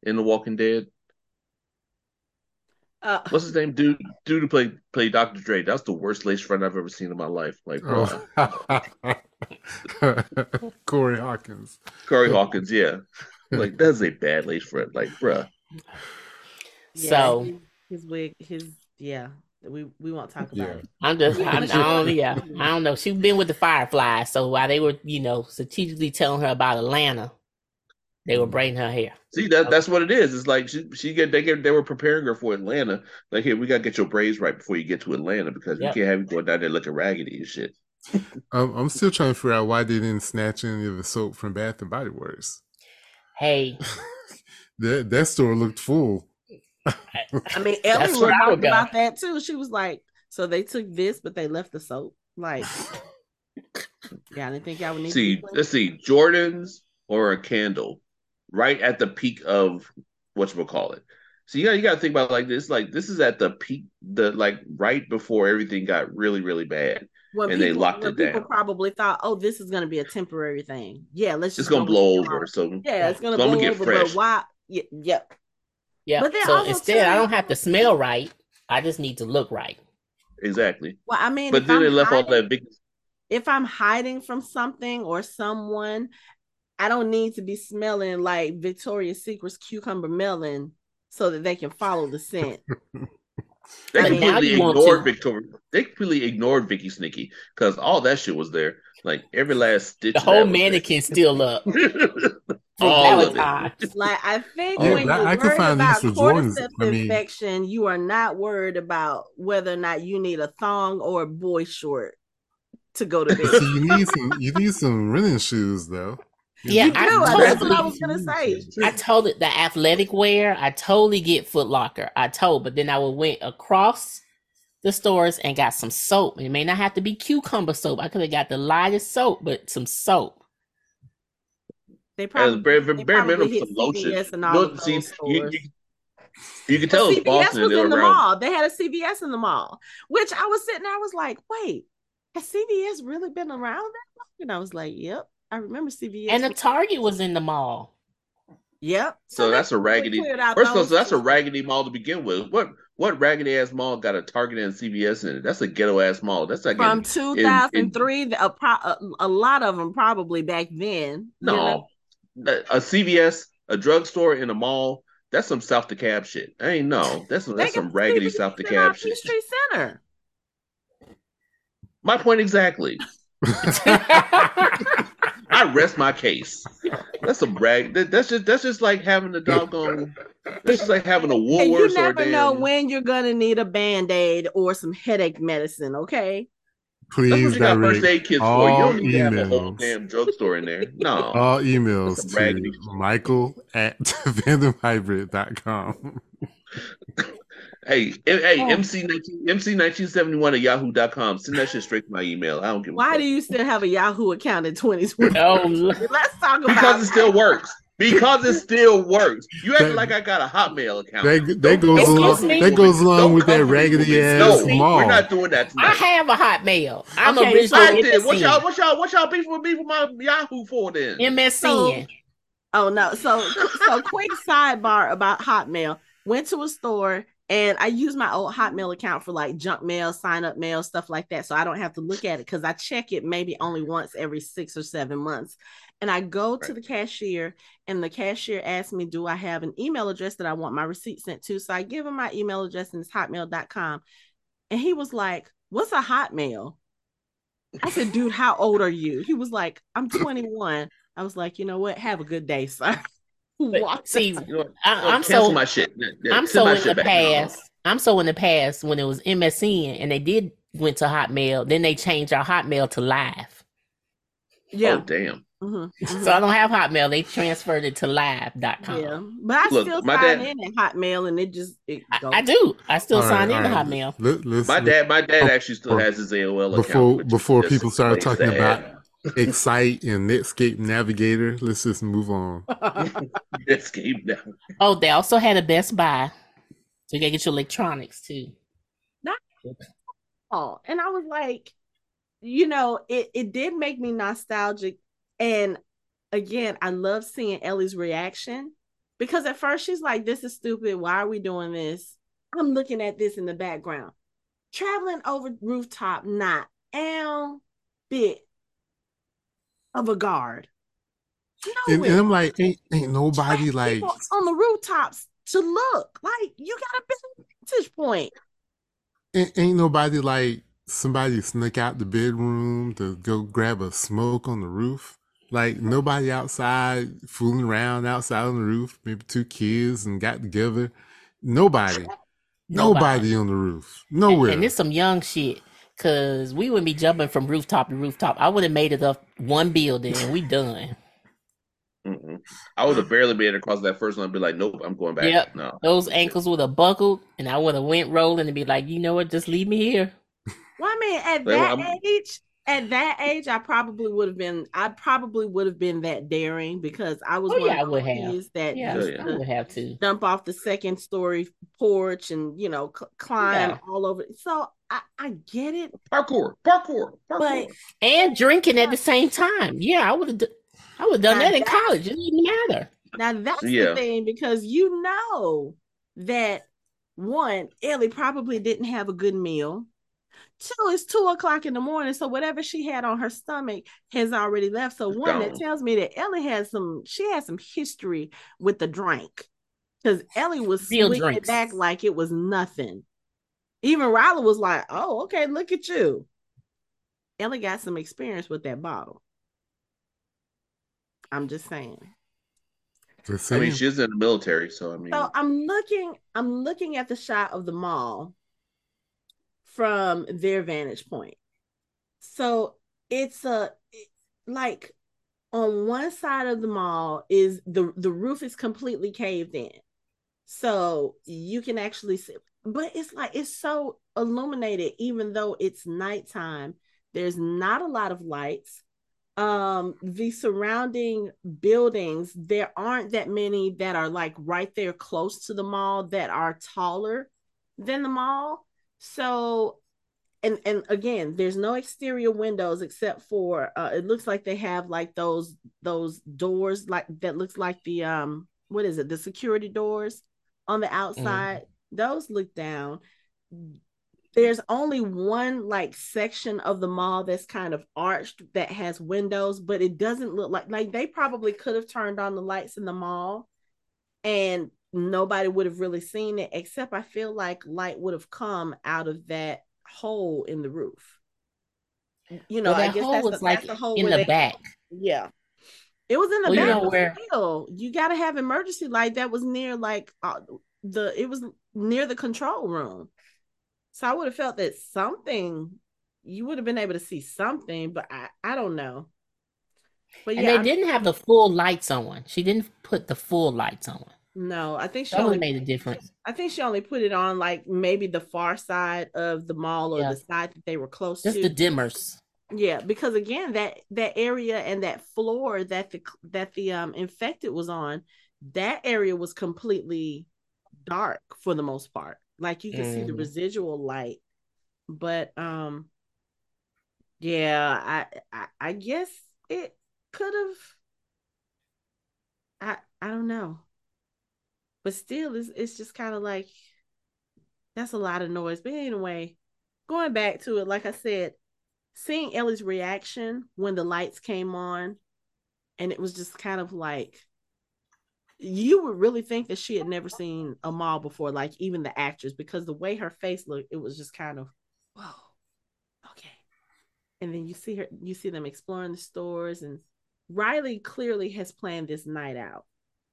in The Walking Dead. Uh, What's his name? Dude dude who played played Dr. Dre. That's the worst lace front I've ever seen in my life. Like bruh. Oh. Corey Hawkins. Corey Hawkins, yeah. Like that's a bad lace front. Like, bruh. yeah, So- his, his wig, his yeah. We we won't talk about Yeah. it. I'm just, I, I don't, yeah, I don't know. She's been with the Fireflies, so while they were, you know, strategically telling her about Atlanta, they were braiding her hair. See that that's what it is. It's like she she get they get they were preparing her for Atlanta. Like, hey, we gotta get your braids right before you get to Atlanta because Yep. we can't have you going down there looking raggedy and shit. Um, I'm still trying to figure out why they didn't snatch any of the soap from Bath and Body Works. Hey, That that store looked full. I mean, Ellie was where talking about that too. She was like, "So they took this, but they left the soap." Like, yeah, I didn't think y'all would need. See, to let's see, Jordans or a candle, right at the peak of what you call it. So you got you got to think about it like this. Like this is at the peak, the like right before everything got really really bad. when and they locked when it people down. probably thought, "Oh, this is going to be a temporary thing." Yeah, let's It's just gonna blow with it. over. So Yeah, it's gonna So I'ma blow get over. fresh. But why? Yeah, yep. yeah. But So instead, too- I don't have to smell right. I just need to look right. exactly. Well, I mean, But then I'm they left all that big. if I'm hiding from something or someone, I don't need to be smelling like Victoria's Secret's cucumber melon so that they can follow the scent. They I completely you ignored Victoria. They completely ignored Vicky Sneaky because all that shit was there. Like every last stitch. The of that whole was mannequin still up from all of it. Like I think Yeah, when but you're I worried find about these for Jordans. cordyceps I mean- infection, you are not worried about whether or not you need a thong or a boy short to go to So bed. you need some you need some running shoes though. Yeah, you I do. totally- That's what I was gonna say. I told it the athletic wear. I totally get Foot Locker. I told, but then I went across the stores and got some soap. It may not have to be cucumber soap. I could have got the lightest soap, but some soap. They probably, bare, they bare probably minimum hit some lotion. CVS and all Look, see, you, you, you can tell it's CVS Boston was they're in the around. mall. They had a CVS in the mall, which I was sitting there. I was like, wait, has CVS really been around that long? And I was like, yep, I remember CVS. And the Target was in the mall. yep. So they that's a raggedy. cleared First of all, so that's a raggedy mall to begin with. What what raggedy ass mall got a Target and CVS in it? That's a ghetto ass mall. That's like from in- 2003. a, pro- a, a lot of them probably back then. you know? no a CVS, a drugstore in a mall. That's some South DeKalb shit. I ain't no. That's some, that's some raggedy South in our DeKalb shit. Peachtree Center. My point exactly. I rest my case. That's a rag. that- that's just that's just like having a doggone. That's just like having a And you never damn. know when you're gonna need a band aid or some headache medicine. Okay. That's what Please you got first aid kits for. You all don't need to have a whole emails. damn drugstore in there. No. all emails That's some raggedy to. Michael at vandomhybrid.com. Hey, hey, Oh. MC nineteen MC nineteen seventy one at yahoo.com. Send that shit straight to my email. I don't give a Why fuck. do you still have a Yahoo account in 2020? oh. Let's talk about because it still works. Because it still works. You act like I got a Hotmail account. That, that goes along. That goes along Don't with that come raggedy for me. ass No, mall. we're not doing that tonight. I have a Hotmail. I'm Okay, originally I did. What y'all, what y'all, what y'all beefing with me with my Yahoo for then? MSN. Oh no. So so quick sidebar about Hotmail. Went to a store, And I use my old Hotmail account for like junk mail, sign up mail, stuff like that. So I don't have to look at it because I check it maybe only once every six or seven months. And I go right. to the cashier, and the cashier asks me, Do I have an email address that I want my receipt sent to? So I give him my email address, and it's hotmail.com. And he was like, What's a hotmail? I said, Dude, how old are you? He was like, I'm 21. I was like, You know what? Have a good day, sir. But, see, I, am so my shit. I'm so in the past. I'm so in the past when it was MSN and they did went to Hotmail. Then they changed our Hotmail to Live. Yeah. Oh, damn. Mm-hmm, mm-hmm. So I don't have Hotmail. They transferred it to live.com. Yeah, but I Look, still sign dad, in at Hotmail, and it just it I, I, do. I still all sign right, in right. Hotmail. Let, my dad, my dad actually still has his AOL before, account. Before people started talking about Excite and Netscape Navigator, let's just move on. Netscape now. Oh, they also had a Best Buy, so you can get your electronics too. Not oh, and I was like, you know, it it did make me nostalgic and again, I love seeing Ellie's reaction because at first she's like, This is stupid. Why are we doing this? I'm looking at this in the background. Traveling over rooftop, not a bit of a guard. And, and, I'm like, ain't, ain't nobody like on the rooftops to look. Like, you got a vantage point. Ain't, ain't nobody like somebody snuck out the bedroom to go grab a smoke on the roof. Like nobody outside fooling around outside on the roof. Maybe two kids and got together. Nobody. Nobody, nobody on the roof. Nowhere. And, and it's some young shit. Cause we wouldn't be jumping from rooftop to rooftop. I would have made it up one building and we done. Mm-mm. I would have barely made it across that first one and be like, nope, I'm going back. Yep. No. Those ankles would have buckled and I would have went rolling and be like, you know what, just leave me here. Well, I mean, at that age, at that age, I probably would have been. I probably would have been that daring because I was oh, one yeah, of those that yeah, used oh, I would have to jump off the second story porch and you know cl- climb yeah. all over. So I, I get it. Parkour, parkour, parkour, but and drinking at the same time. Yeah, I would have. I would have done that in college. It didn't matter. Now that's yeah. the thing because you know that one, Ellie probably didn't have a good meal. Two, it's two o'clock in the morning, so whatever she had on her stomach has already left. So one that tells me that Ellie has some, she has some history with the drink, because Ellie was swinging it back like it was nothing. Even Riley was like, "Oh, okay, look at you." Ellie got some experience with that bottle. I'm just saying. I mean, she's in the military, so I mean. So I'm looking. I'm looking at the shot of the mall from their vantage point. So it's a like on one side of the mall is the the roof is completely caved in. So you can actually see but it's like it's so illuminated even though it's nighttime. There's not a lot of lights. Um the surrounding buildings there aren't that many that are like right there close to the mall that are taller than the mall so and and again there's no exterior windows except for uh it looks like they have like those those doors like that looks like the um what is it? The security doors on the outside. Mm. those look down. There's only one like section of the mall that's kind of arched that has windows but it doesn't look like like they probably could have turned on the lights in the mall and nobody would have really seen it except I feel like light would have come out of that hole in the roof. You know, well, I guess hole that's was the, like that's the hole in the they, back. Yeah. It was in the well, back you know, where still. You got to have emergency light that was near like uh, the it was near the control room. So I would have felt that something you would have been able to see something, but I I don't know. But yeah, and they I'm, didn't have the full lights on. She didn't put the full lights on. No, I think she only made a difference. I think she only put it on like maybe the far side of the mall or yeah. the side that they were close Just to. Just the dimmers. Yeah, because again, that that area and that floor that the that the um infected was on, that area was completely dark for the most part. Like you can mm. see the mm-hmm. residual light, but um, yeah, I I, I guess it could have. I I don't know but still it's, it's just kind of like that's a lot of noise. But anyway, going back to it, like I said, seeing Ellie's reaction when the lights came on, and it was just kind of like you would really think that she had never seen a mall before, like even the actress, because the way her face looked, it was just kind of, whoa, okay. And then you see her, you see them exploring the stores, and Riley clearly has planned this night out.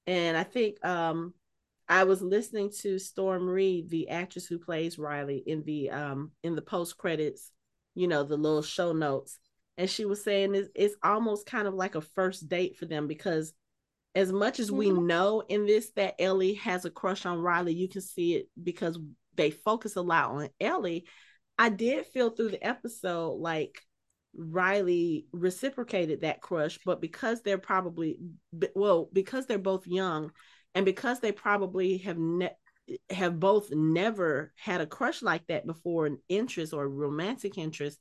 And I think um I was listening to Storm Reid, the actress who plays Riley, in the um in the post credits, you know, the little show notes, and she was saying it's, it's almost kind of like a first date for them because as much as we Mhm. know in this that Ellie has a crush on Riley, you can see it because they focus a lot on Ellie. I did feel through the episode like Riley reciprocated that crush, but because they're probably well, because they're both young, and because they probably have ne- have both never had a crush like that before, an interest or romantic interest,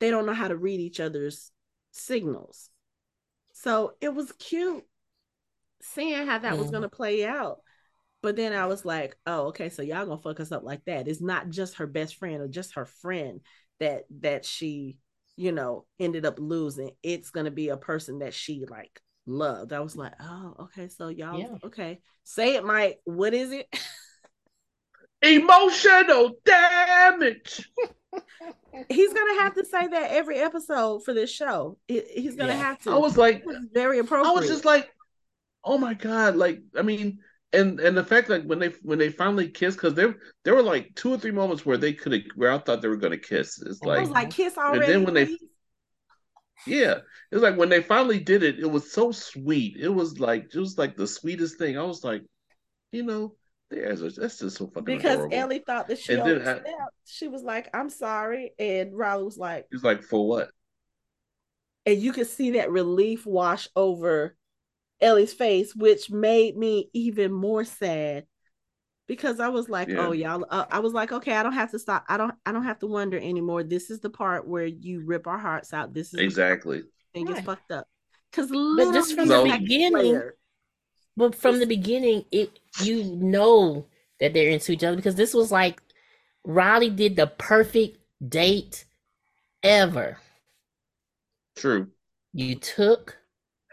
they don't know how to read each other's signals. So it was cute seeing how that was Mhm. going to play out. But then I was like, oh, okay, so y'all gonna fuck us up like that. It's not just her best friend or just her friend that that she, you know, ended up losing. It's gonna be a person that she like loved. I was like, oh, okay, so y'all Yeah. okay. Say it, Mike. What is it? Emotional damage. He's gonna have to say that every episode for this show. He's gonna Yeah. have to. I was like, was very appropriate. I was just like, oh my god! Like, I mean, and and the fact like when they when they finally kissed, because there there were like two or three moments where they could have where I thought they were gonna kiss. It's like, I like, was like, kiss already. And then when they- please? Yeah, it was like when they finally did it, it was so sweet. It was like it was like the sweetest thing. I was like, you know, there's a, that's just so fucking because adorable. Ellie thought that she I- She was like, "I'm sorry," and Riley was like, He's like, for what? and you could see that relief wash over Ellie's face, which made me even more sad because I was like, Yeah. "Oh, y'all," uh, I was like, "Okay, I don't have to stop. I don't. I don't have to wonder anymore. This is the part where you rip our hearts out. This is the Exactly. thing gets Right. fucked up." Because But just from the beginning, But from the beginning, it you know that they're into each other because this was like Riley did the perfect date ever. True. You took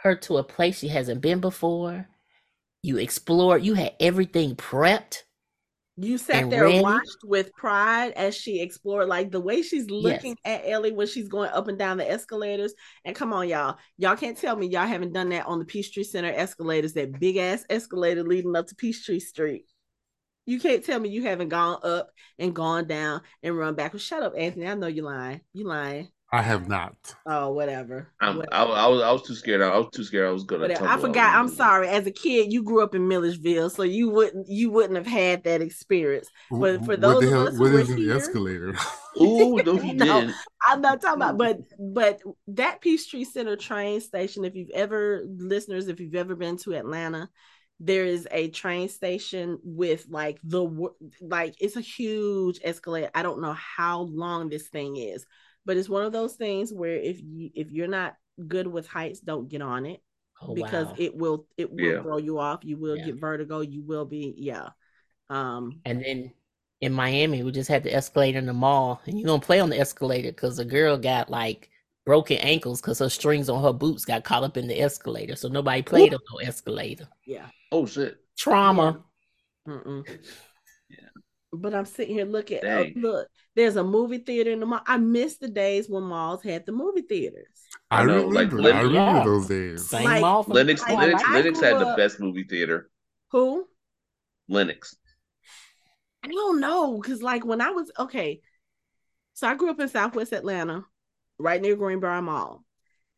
her to a place she hasn't been before. You explored. You had everything prepped. You sat there and watched with pride as she explored, like the way she's looking at Ellie when she's going up and down the escalators. And come on, y'all. Y'all can't tell me y'all haven't done that on the Peachtree Center escalators, that big ass escalator leading up to Peachtree Street. You can't tell me you haven't gone up and gone down and run backwards. Shut up, Anthony. I know you're lying. You lying. I have not. Oh, whatever. I'm, Whatever. I, I was I was too scared. I was too scared. I was gonna. Whatever. I forgot. out. I'm sorry. As a kid, you grew up in Milledgeville, so you wouldn't you wouldn't have had that experience. But for what those the of us who What were is an here- escalator? Ooh, no, he No. didn't. I'm not talking about, but but that Peachtree Center train station. If you've ever listeners, if you've ever been to Atlanta, there is a train station with like the like it's a huge escalator. I don't know how long this thing is, but it's one of those things where if you if you're not good with heights, don't get on it Oh, because wow. it will it will Yeah. throw you off. You will Yeah. get vertigo. You will be yeah. Um, And then in Miami, we just had the escalator in the mall, and you're gonna play on the escalator because a girl got like broken ankles because her strings on her boots got caught up in the escalator, so nobody played on no escalator. yeah. Oh shit. Trauma. Mm-mm. Yeah. But I'm sitting here looking. Oh, Dang. look, there's a movie theater in the mall. I miss the days when malls had the movie theaters. I, I know, like, remember. Lin- I remember Yeah. those days. Same Like, mall. from- Lenox I- Lenox Lenox grew had the best movie theater. Who? Lenox. I don't know, because like when I was okay, so I grew up in Southwest Atlanta, right near Greenbriar Mall,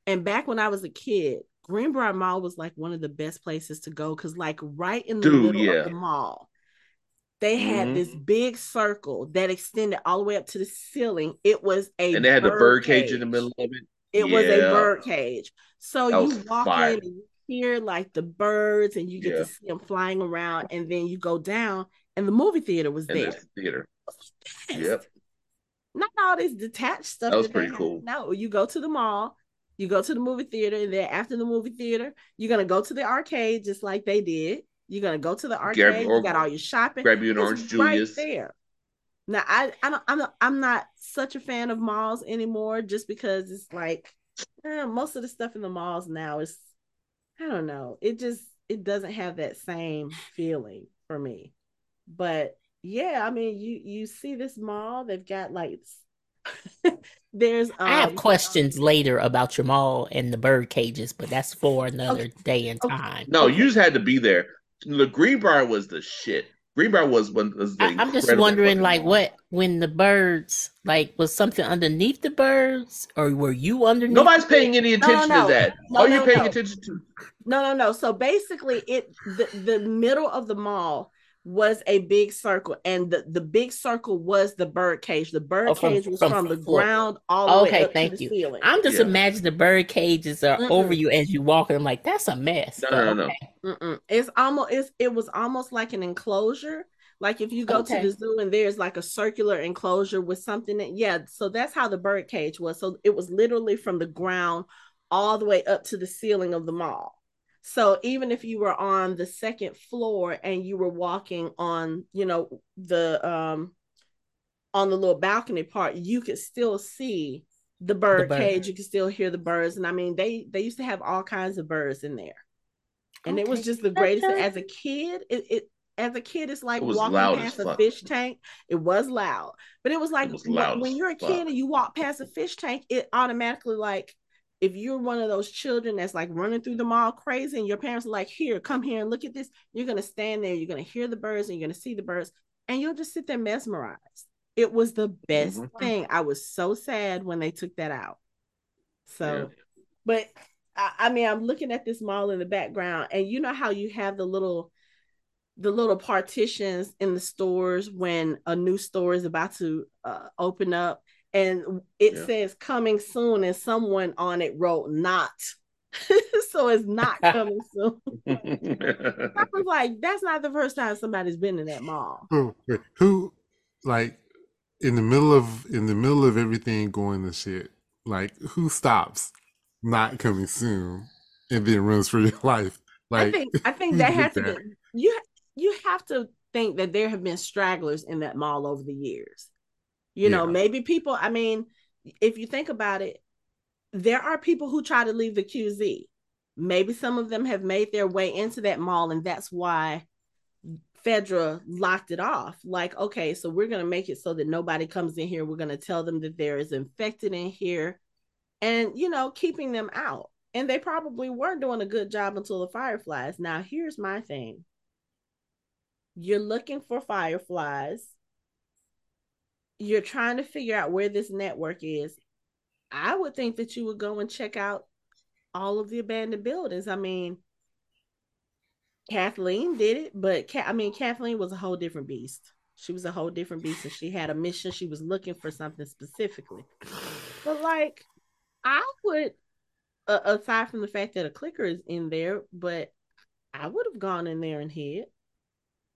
and back when I was a kid, Greenbriar Mall was like one of the best places to go because like right in the Dude, middle yeah. of the mall. They had Mhm. this big circle that extended all the way up to the ceiling. It was a And they had the bird cage in the middle of it. It was a bird cage. So That you walk fire. in and you hear like the birds and you get Yeah. to see them flying around and then you go down and the movie theater was in there. this theater. Yes. Yep. Not all this detached stuff. That was pretty cool. No, you go to the mall, you go to the movie theater, and then after the movie theater, you're gonna go to the arcade just like they did. You're gonna go to the arcade. or you got all your shopping. Grab you an It's orange right Julius. there. Now I I don't I'm not, I'm not such a fan of malls anymore just because it's like eh, most of the stuff in the malls now is I don't know. It just it doesn't have that same feeling for me. But yeah, I mean you you see this mall, they've got like there's um, I have questions later about your mall and the bird cages, but that's for another Okay. day and time. No, you just had to be there. The Greenbriar was the shit. Greenbriar was one. Was the I, I'm just wondering, like, mall. what when the birds, like, was something underneath the birds, or were you underneath? Nobody's paying any attention no. to that. No, All no, you're paying no. attention to. No, no, no. So basically, it the, the middle of the mall was a big circle, and the, the big circle was the bird cage. The bird Oh, from- cage was from from, the floor. ground all the Okay, way up thank to the you. ceiling. I'm just Yeah. imagining the bird cages are Mm-mm. over you as you walk, and I'm like, that's a mess. No, no, no, no. okay. Mm-mm. It's almost it's, it was almost like an enclosure. Like if you go Okay. to the zoo and there's like a circular enclosure with something that yeah, so that's how the bird cage was. So it was literally from the ground all the way up to the ceiling of the mall. So even if you were on the second floor and you were walking on, you know, the um on the little balcony part, you could still see the bird bird. cage. You could still hear the birds. And I mean, they they used to have all kinds of birds in there and it was just the greatest. Okay. As a kid, it, it as a kid, it's like It walking past a fuck. fish tank. It was loud, but it was like was when- when you're a fuck. kid and you walk past a fish tank, it automatically like if you're one of those children that's like running through the mall crazy, and your parents are like, "Here, come here and look at this," you're gonna stand there, you're gonna hear the birds, and you're gonna see the birds, and you'll just sit there mesmerized. It was the best Mhm. thing. I was so sad when they took that out. So Yeah. but I, I mean i'm looking at this mall in the background and you know how you have the little the little partitions in the stores when a new store is about to uh, open up and it Yeah. says coming soon and someone on it wrote not so it's not coming soon i was like that's not the first time somebody's been in that mall Who, who, like, in the middle of in the middle of everything going to shit, like, who stops? Not coming soon, and then runs for your life. Like, I think I think that has had to that? be you. You have to think that there have been stragglers in that mall over the years. You know, Yeah. maybe people. I mean, if you think about it, there are people who try to leave the QZ. Maybe some of them have made their way into that mall, and that's why Fedra locked it off. Like, okay, so we're gonna make it so that nobody comes in here. We're gonna tell them that there is infected in here, and you know, keeping them out. And they probably weren't doing a good job until the fireflies. Now, here's my thing. You're looking for fireflies. You're trying to figure out where this network is. I would think that you would go and check out all of the abandoned buildings. I mean, Kathleen did it, but Ka- I mean, Kathleen was a whole different beast. She was a whole different beast, and she had a mission. She was looking for something specifically. But like, I would, uh, aside from the fact that a clicker is in there, but I would have gone in there and hid.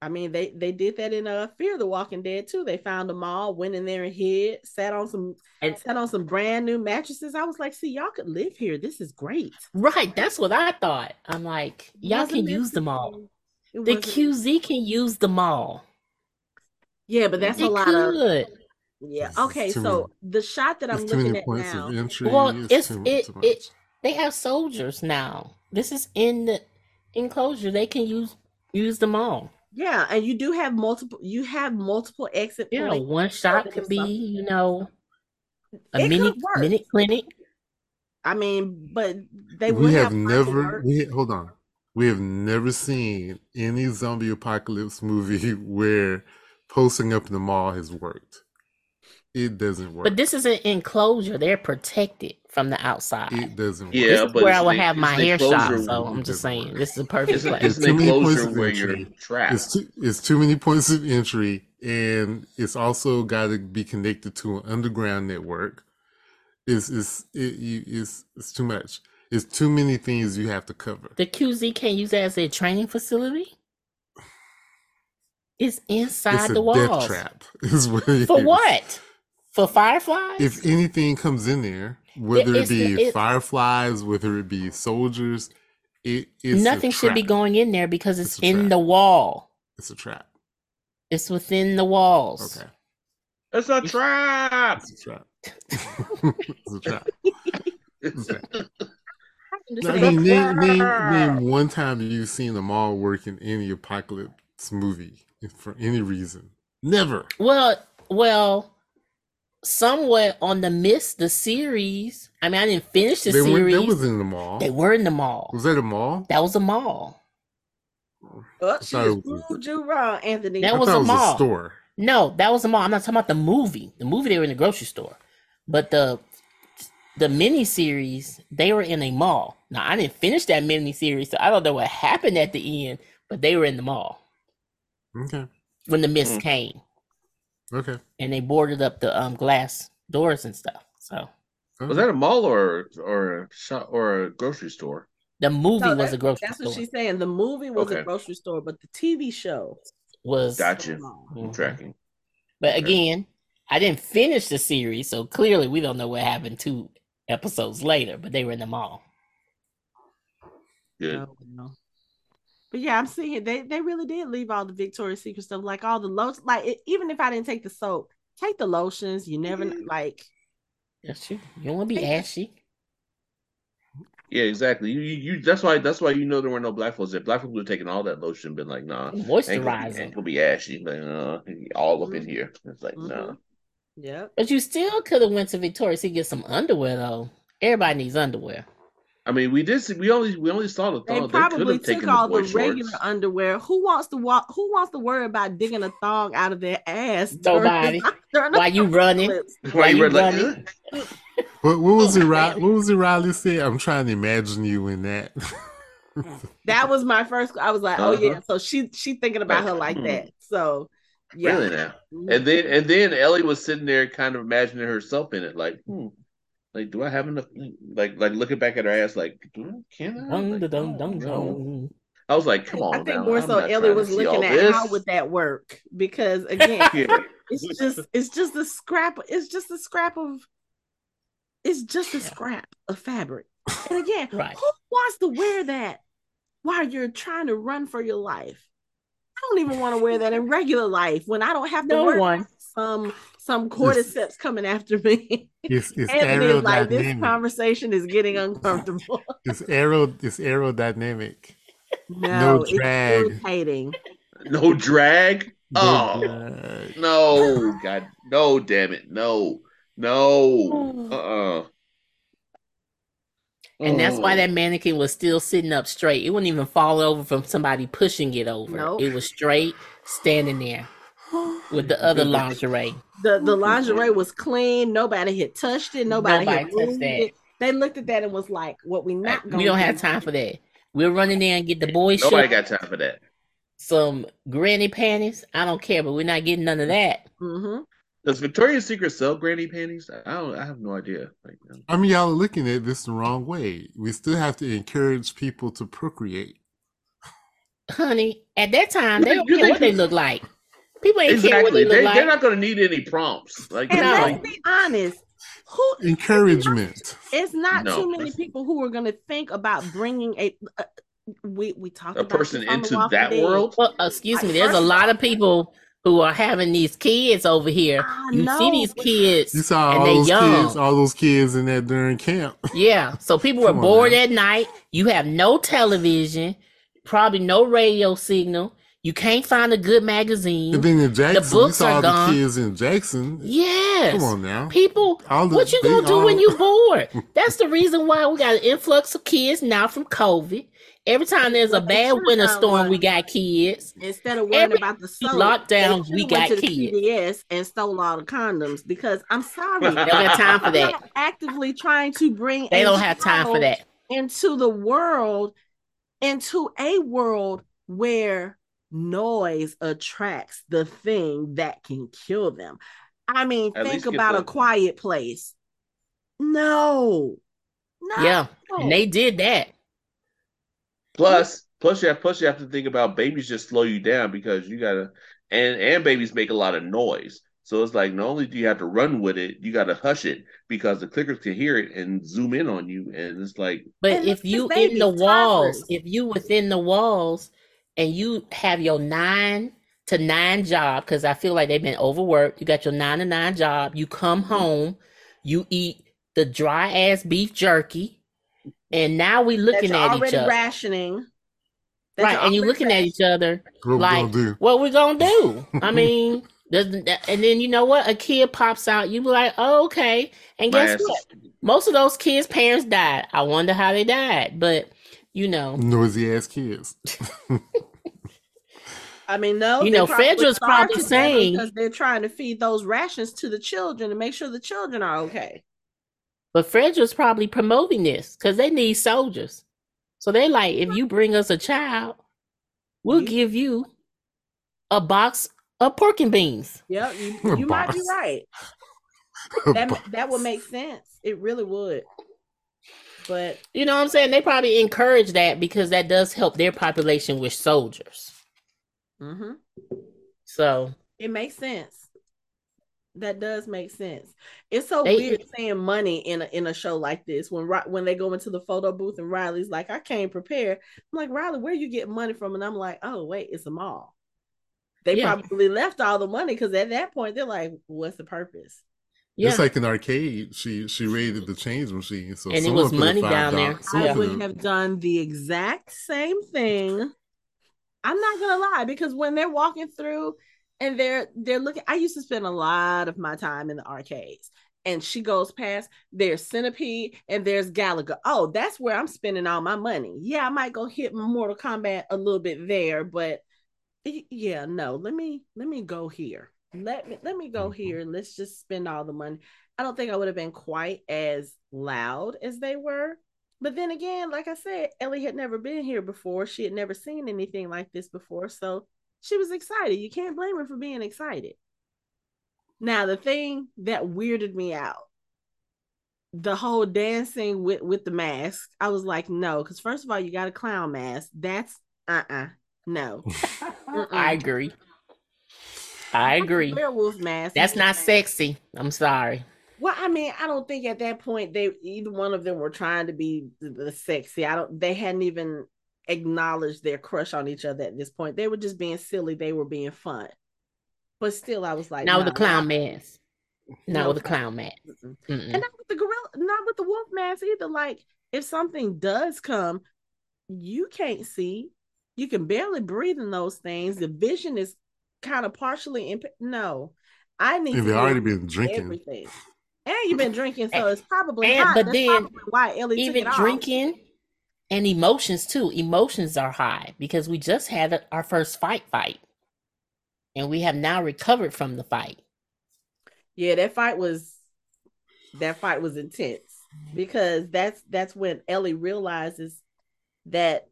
I mean, they they did that in uh, Fear the Walking Dead too. They found a mall, went in there and hid, sat on some And- sat on some brand new mattresses. I was like, see, y'all could live here. This is great. Right, that's what I thought. I'm like, y'all Wasn't can use them all. The QZ can use them all. Yeah, but that's It a lot of could. yeah. It's Okay, so many- the shot that I'm too looking many at points now. of entry. Well, it's too, it too it. They have soldiers now. This is in the enclosure. They can use use them all. Yeah, and you do have multiple. You have multiple exit Yeah, points. one shot or could be, you know, a It mini could minute clinic. I mean, but they we would have never. We hold on. We have never seen any zombie apocalypse movie where posting up in the mall has worked. It doesn't work. But this is an enclosure. They're protected from the outside. it doesn't work. Yeah, this is but where I would an- have my an hair shot. So I'm just saying, work. this is a perfect It's, place. it's an Too many points enclosure of entry. It's too, it's too many points of entry, and it's also got to be connected to an underground network. It's it's it, you, it's it's too much. It's too many things you have to cover. The QZ can't use that as a training facility. It's inside It's a the death walls. trap. Is what it For is. what? For fireflies? If anything comes in there, whether it it's- be it- fireflies, whether it be soldiers, it it's a Nothing should be going in there because it's, It's in trap. the wall. It's a trap. It's within the walls. Okay. It's a trap. It's a trap. it's a trap. It's a trap. Just I mean, name, name, name one time you've seen them all work in any apocalypse movie for any reason. Never. Well, well, somewhat on the miss the series. I mean, I didn't finish the They weren't. series. That was in the mall. they were in the mall. Was that a mall? That was a mall. oh, she thought it just proved you wrong, Anthony. That I was a was mall. a store. No, that was a mall. I'm not talking about the movie. The movie they were in the grocery store, but the the mini series they were in a mall. Now I didn't finish that mini series, so I don't know what happened at the end. But they were in the mall Okay. when the mist Mm. came, Okay. and they boarded up the um glass doors and stuff. So Was that a mall or or a shop or a grocery store? the movie No, was a grocery That's store. That's what she's saying. The movie was a grocery store, but the TV show. was Gotcha. was a mall. I'm Mhm. tracking. But Okay. again, I didn't finish the series, so clearly we don't know what happened two episodes later. But they were in the mall. Good. Oh, no. But yeah, I'm seeing they they really did leave all the Victoria's Secret stuff, like all the lotions. Like it, even if I didn't take the soap, take the lotions. You never Mhm. like. That's true. You don't want to be ashy. Yeah, exactly. You, you, you that's why that's why you know there were no black folks. If black folks would have taken all that lotion and been like, nah, moisturizing, gonna, be, ain't Moisturizer. gonna be ashy, like, uh, all up in here. It's like, Mhm. nah. Yep. But you still could have went to Victoria's to get some underwear though. Everybody needs underwear. I mean, we did see, we only we only saw the They thong. They, could probably have took taken all the the boy regular shorts. underwear. Who wants to walk? Who wants to worry about digging a thong out of their ass? Nobody. during the you running. Why you you read like, running? What, what was Oh, it? man. What was it? Riley said. I'm trying to imagine you in that. That was my first. I was like, oh Uh-huh. yeah. So she she thinking about her like Hmm. that. So yeah. really now. And then and then Ellie was sitting there, kind of imagining herself in it, like, hmm, like, do I have enough? Like, like looking back at her ass, like, can I? Like, dun, dun, I dun, don't know. dun. I was like, come on, I think now, more I'm so Ellie was looking at this. how would that work because again, Yeah. it's just it's just a scrap. It's just a scrap of. It's just a Yeah. scrap of fabric. And again, Right. who wants to wear that while you're trying to run for your life? I don't even want to wear that in regular life when I don't have to No worry one. some some cordyceps coming after me. It's it's Anthony like this conversation is getting uncomfortable. It's aero. It's aerodynamic. No, it's drag. irritating. No drag. No Oh drag. no, God, no, damn it, no, no, uh, uh And that's Oh. why that mannequin was still sitting up straight. It wouldn't even fall over from somebody pushing it over. Nope. It was straight standing there with the other lingerie. The the lingerie was clean. Nobody had touched it. Nobody, Nobody had touched that. it. They looked at that and was like, "What we not going? We don't have time for that. We're running there and get the boys. Nobody shirt, got time for that. some granny panties. I don't care, but we're not getting none of that. hmm Does Victoria's Secret sell granny panties? I don't. I have no idea. Like, um, I mean, y'all are looking at this the wrong way. We still have to encourage people to procreate. Honey, at that time, they don't care what they look like. People ain't exactly. they They, look they're like. not going to need any prompts. Like, And you let's like be honest, who Encouragement. it's not No, too many people who are going to think about bringing a. Uh, we we talked a about person this on The into that Dead. world. Well, excuse me. There's a lot of people who are having these kids over here. I You see these kids, You saw all they those young. kids, all those kids in that during camp. Yeah. So people were Come on bored now. at night. You have no television, probably no radio signal. You can't find a good magazine. And then in Jackson, you books saw are all the gone. kids in Jackson. yes. Come on now. People, All the- what you gonna do when all- you bored? That's the reason why we got an influx of kids now from COVID. Every time there's a bad winter storm, we got kids. Instead of worrying Every about the soap, lockdown, we got went to the kids. CVS and stole all the condoms because I'm sorry, They They don't have time for they're that. actively trying to bring. They don't have time for that. into the world, into a world where noise attracts the thing that can kill them. I mean, At think about a quiet place. No, no. Yeah. And they did that. Plus, plus you have plus you have to think about babies just slow you down because you gotta and and babies make a lot of noise. So it's like not only do you have to run with it, you gotta hush it because the clickers can hear it and zoom in on you, and it's like But if you in the walls, if you within the walls and you have your nine to nine job because I feel like they've been overworked. You got your nine to nine job. You come home, you eat the dry ass beef jerky, and now we looking That you're at each already other, rationing. That right? And you already looking at each other What like, gonna what we gonna do? I mean, and then you know what? A kid pops out, you be like, oh, okay. And guess ass- what? Most of those kids' parents died. I wonder how they died, but you know, Noisy ass kids. I mean, no. You know, probably Fedra's probably saying- because they're trying to feed those rations to the children and make sure the children are okay. But Frederick's probably promoting this because they need soldiers. So they like, if you bring us a child, we'll You- give you a box of pork and beans. Yep, you, you might be right. That that would make sense. It really would. But You know what I'm saying? They probably encourage that because that does help their population with soldiers. mhm, So it makes sense. That does make sense. It's so They- weird saying money in a in a show like this when when they go into the photo booth and Riley's like, "I came prepared." I'm like, "Riley, where you get money from?" And I'm like, "Oh, wait, it's a mall." They Yeah. probably left all the money because at that point they're like, "What's the purpose?" Yeah, It's like an arcade. She she raided the change machine, so And it was put money $5 down there. dollars- I would put- have done the exact same thing. I'm not gonna lie because when they're walking through and they're they're looking, I used to spend a lot of my time in the arcades. And she goes past there's Centipede and there's Galaga. Oh, that's where I'm spending all my money. Yeah, I might go hit Mortal Kombat a little bit there, but yeah, no, let me let me go here. Let me let me go Mhm. here let's just spend all the money. I don't think I would have been quite as loud as they were. But then again, like I said, Ellie had never been here before. She had never seen anything like this before. So she was excited. You can't blame her for being excited. Now, the thing that weirded me out, the whole dancing with, with the mask, I was like, no, because first of all, you got a clown mask. That's uh uh no. I agree. I agree. Werewolf mask. That's not sexy. I'm sorry. Well, I mean, I don't think at that point they either one of them were trying to be the, the sexy. I don't. They hadn't even acknowledged their crush on each other at this point. They were just being silly. They were being fun. But still, I was like, Not with nah, the clown mask. Not No with the clown mask. mm-mm. Mm-mm. and not with the gorilla, not with the wolf mask either. Like, if something does come, you can't see. You can barely breathe in those things. The vision is kind of partially imp- no. I need And to they already been drinking. everything. And you've been drinking, so eh, it's probably and- hot. but That's then why Ellie took Even it off. drinking and emotions too. Emotions are high because we just had our first fight fight. And we have now recovered from the fight. Yeah, that fight was that fight was intense because that's that's when Ellie realizes that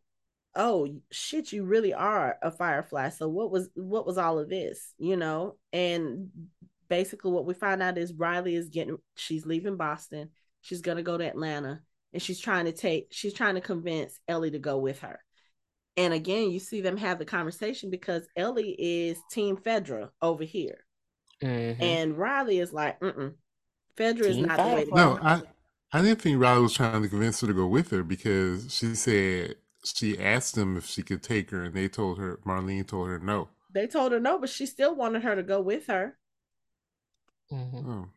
oh shit you really are a firefly so what was what was all of this you know and basically what we find out is Riley is getting she's leaving Boston she's going to go to Atlanta and she's trying to take she's trying to convince Ellie to go with her and again you see them have the conversation because Ellie is team Fedra over here Mhm. and Riley is like, mm Fedra is Team not the way to No, go. I I didn't think Riley was trying to convince her to go with her because she said she asked them if she could take her, and they told her Marlene told her no. They told her no, but she still wanted her to go with her. Mhm. Oh,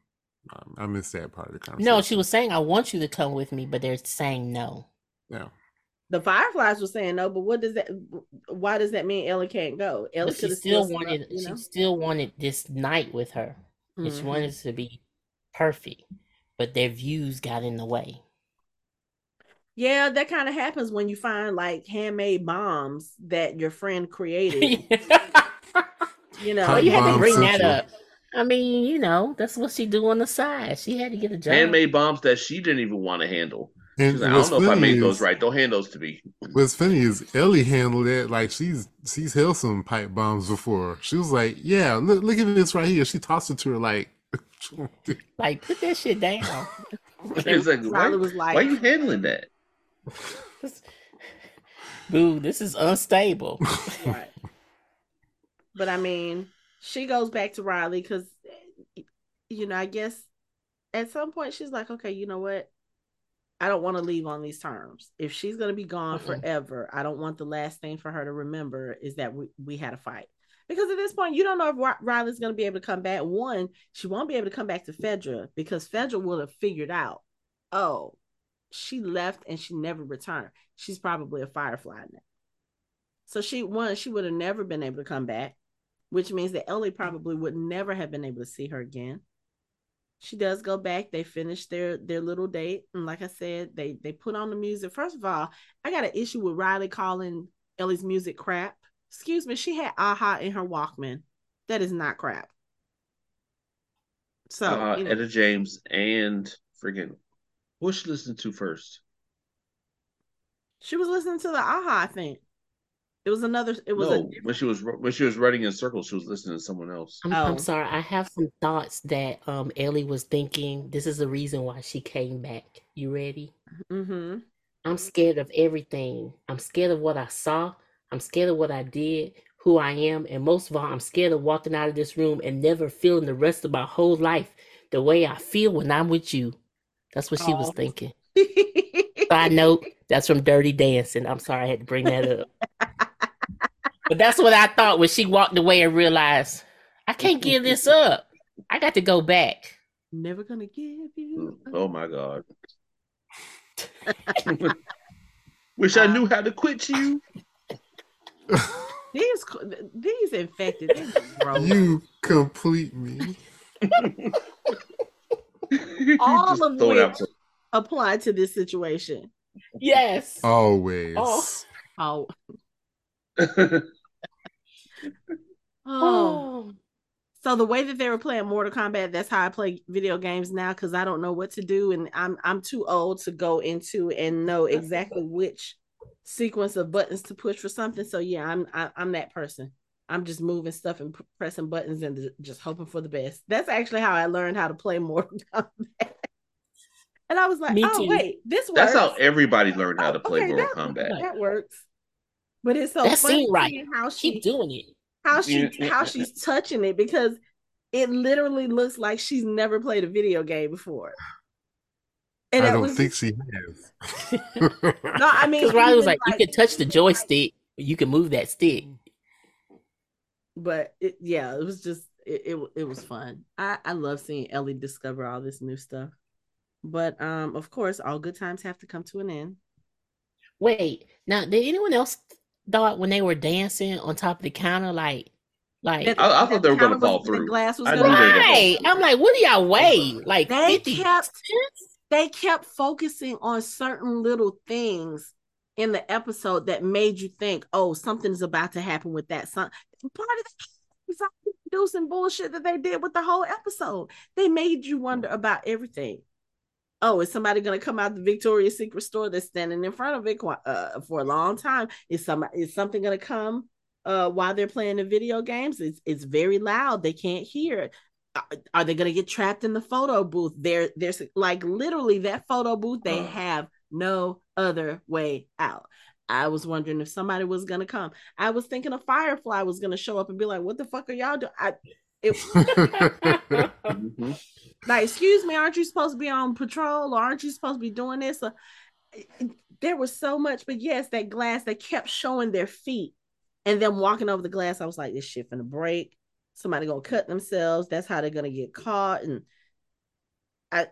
I- I missed that part of the conversation. No, she was saying, I want you to come with me, but they're saying no. Yeah, The Fireflies were saying no, but what does that? Why does that mean Ellie can't go? Ellie she still still wanted you she know? still wanted this night with her. And She wanted to be perfect. But their views got in the way. Yeah, that kind of happens when you find like handmade bombs that your friend created. you know, Well, you had to bring that up. I mean, you know, that's what she do on the side. She had to get a job. Handmade bombs that she didn't even want to handle. and like, I don't know if I funny made those right. Don't hand those to me. What's funny is Ellie handled it like she's she's held some pipe bombs before. She was like, "Yeah, look look at this right here." She tossed it to her like, Like, put that shit down. It's like, why, Riley was why like, are you handling that? Boo, this is unstable. right. But I mean, she goes back to Riley because, you know, I guess at some point she's like, okay, you know what? I don't want to leave on these terms. If she's going to be gone Mm-mm. forever, I don't want the last thing for her to remember is that we, we had a fight. Because at this point, you don't know if Riley's going to be able to come back. One, she won't be able to come back to Fedra because Fedra will have figured out, oh, she left and she never returned. She's probably a firefly now. So she one, she would have never been able to come back, which means that Ellie probably would never have been able to see her again. She does go back. They finish their their little date, and like I said, they they put on the music. First of all, I got an issue with Riley calling Ellie's music crap. Excuse me, she had a-ha in her Walkman. That is not crap. So uh, you know, Etta James and friggin' what she listened to first? She was listening to the a-ha, I think. It was another. It was no, when she was when she was running in circles. She was listening to someone else. I'm, oh. I'm sorry. I have some thoughts that um Ellie was thinking. This is the reason why she came back. You ready? Mm-hmm. I'm scared of everything. I'm scared of what I saw. I'm scared of what I did, who I am, and most of all, I'm scared of walking out of this room and never feeling the rest of my whole life the way I feel when I'm with you. That's what she was oh. thinking. Side note, that's from Dirty Dancing. I'm sorry I had to bring that up. but that's what I thought when she walked away and realized I can't give this up. I got to go back. Never gonna give you. Mm, up. Oh my god. Wish I uh, knew how to quit you. these these infected. you complete me. All of which apply to this situation. Yes. Always. Oh. Oh. oh. oh. So the way that they were playing Mortal Kombat, that's how I play video games now because I don't know what to do, and I'm I'm too old to go into and know exactly which sequence of buttons to push for something. So yeah, I'm I, am i am that person. I'm just moving stuff and p- pressing buttons and just hoping for the best. That's actually how I learned how to play Mortal Kombat. And I was like, Me oh too. wait, this works. That's how everybody oh, learned how to play okay, Mortal that, Kombat. That works. But it's so that funny right. how she keep doing it. How she how she's touching it because it literally looks like she's never played a video game before. And I don't was, think she has. no, I mean, because Riley was like, like, "You can touch the joystick, you can move that stick." But it, yeah, it was just it, it, it was fun. I I love seeing Ellie discover all this new stuff. But um, of course, all good times have to come to an end. Wait, now did anyone else thought when they were dancing on top of the counter, like, like I, I thought they were going to fall through. The glass was right. I'm like, what do y'all weigh? Like they 50 kept they kept focusing on certain little things in the episode that made you think, oh, something's about to happen with that son. Part of the producing bullshit that they did with the whole episode. They made you wonder about everything. Oh, is somebody going to come out the Victoria's Secret store that's standing in front of it uh, for a long time? Is some is something going to come uh, while they're playing the video games? It's it's very loud. They can't hear it are they going to get trapped in the photo booth there there's like literally that photo booth they have no other way out. I was wondering if somebody was going to come. I was thinking a firefly was going to show up and be like what the fuck are y'all doing I, it, mm-hmm. like excuse me aren't you supposed to be on patrol or aren't you supposed to be doing this? Or, there was so much but yes that glass they kept showing their feet. And them walking over the glass i was like this shit finna break. Somebody gonna cut themselves. That's how they're gonna get caught. And i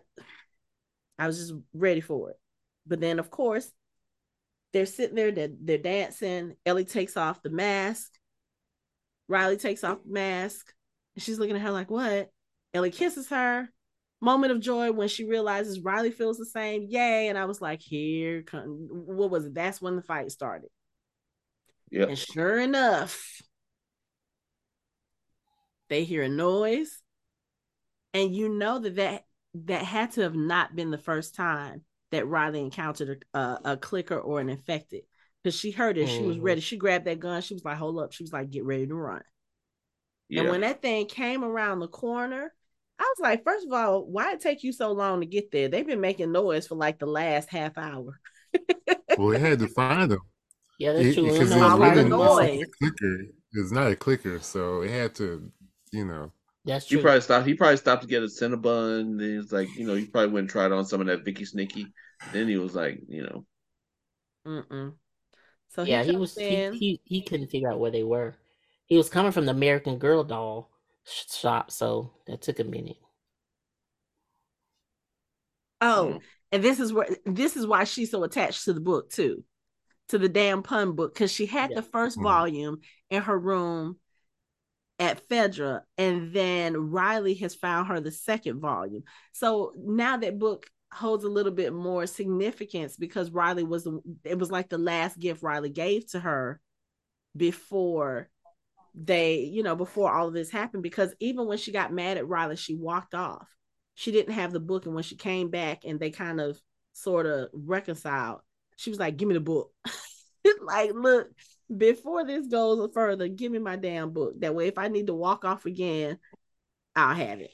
i was just ready for it but then of course they're sitting there they're, they're dancing. Ellie takes off the mask. Riley takes off the mask. And she's looking at her like what? Ellie kisses her. Moment of joy when she realizes riley feels the same. Yay. And i was like here come what was it? That's when the fight started. Yeah and sure enough they hear a noise. And you know that that, that had to have not been the first time that Riley encountered a, a clicker or an infected because she heard it. Mm-hmm. She was mm-hmm. ready. She grabbed that gun. She was like, hold up. She was like, get ready to run. Yeah. And when that thing came around the corner, I was like, first of all, why it take you so long to get there? They've been making noise for like the last half hour. well, we had to find them. Yeah, that's true. Because it, it, really, it's, a clicker. it's not a clicker, so it had to you know. That's true. He probably stopped. He probably stopped to get a Cinnabon. Then he's like, you know, he probably went and tried on some of that Vicky Snicky. Then he was like, you know. Mm-mm. So yeah, he, he was. He, he, he couldn't figure out where they were, He was coming from the American Girl doll shop, so that took a minute. Oh, Mm. and this is where this is why she's so attached to the book too, to the damn pun book because she had Yeah. the 1st Mhm. volume in her room at Fedra, and then Riley has found her the second volume. So now that book holds a little bit more significance because Riley was the it was like the last gift Riley gave to her before they, you know, before all of this happened. Because even when she got mad at Riley, she walked off. She didn't have the book, and when she came back and they kind of sort of reconciled, she was like, "Give me the book." like, look, before this goes further, give me my damn book. That way, if I need to walk off again, I'll have it.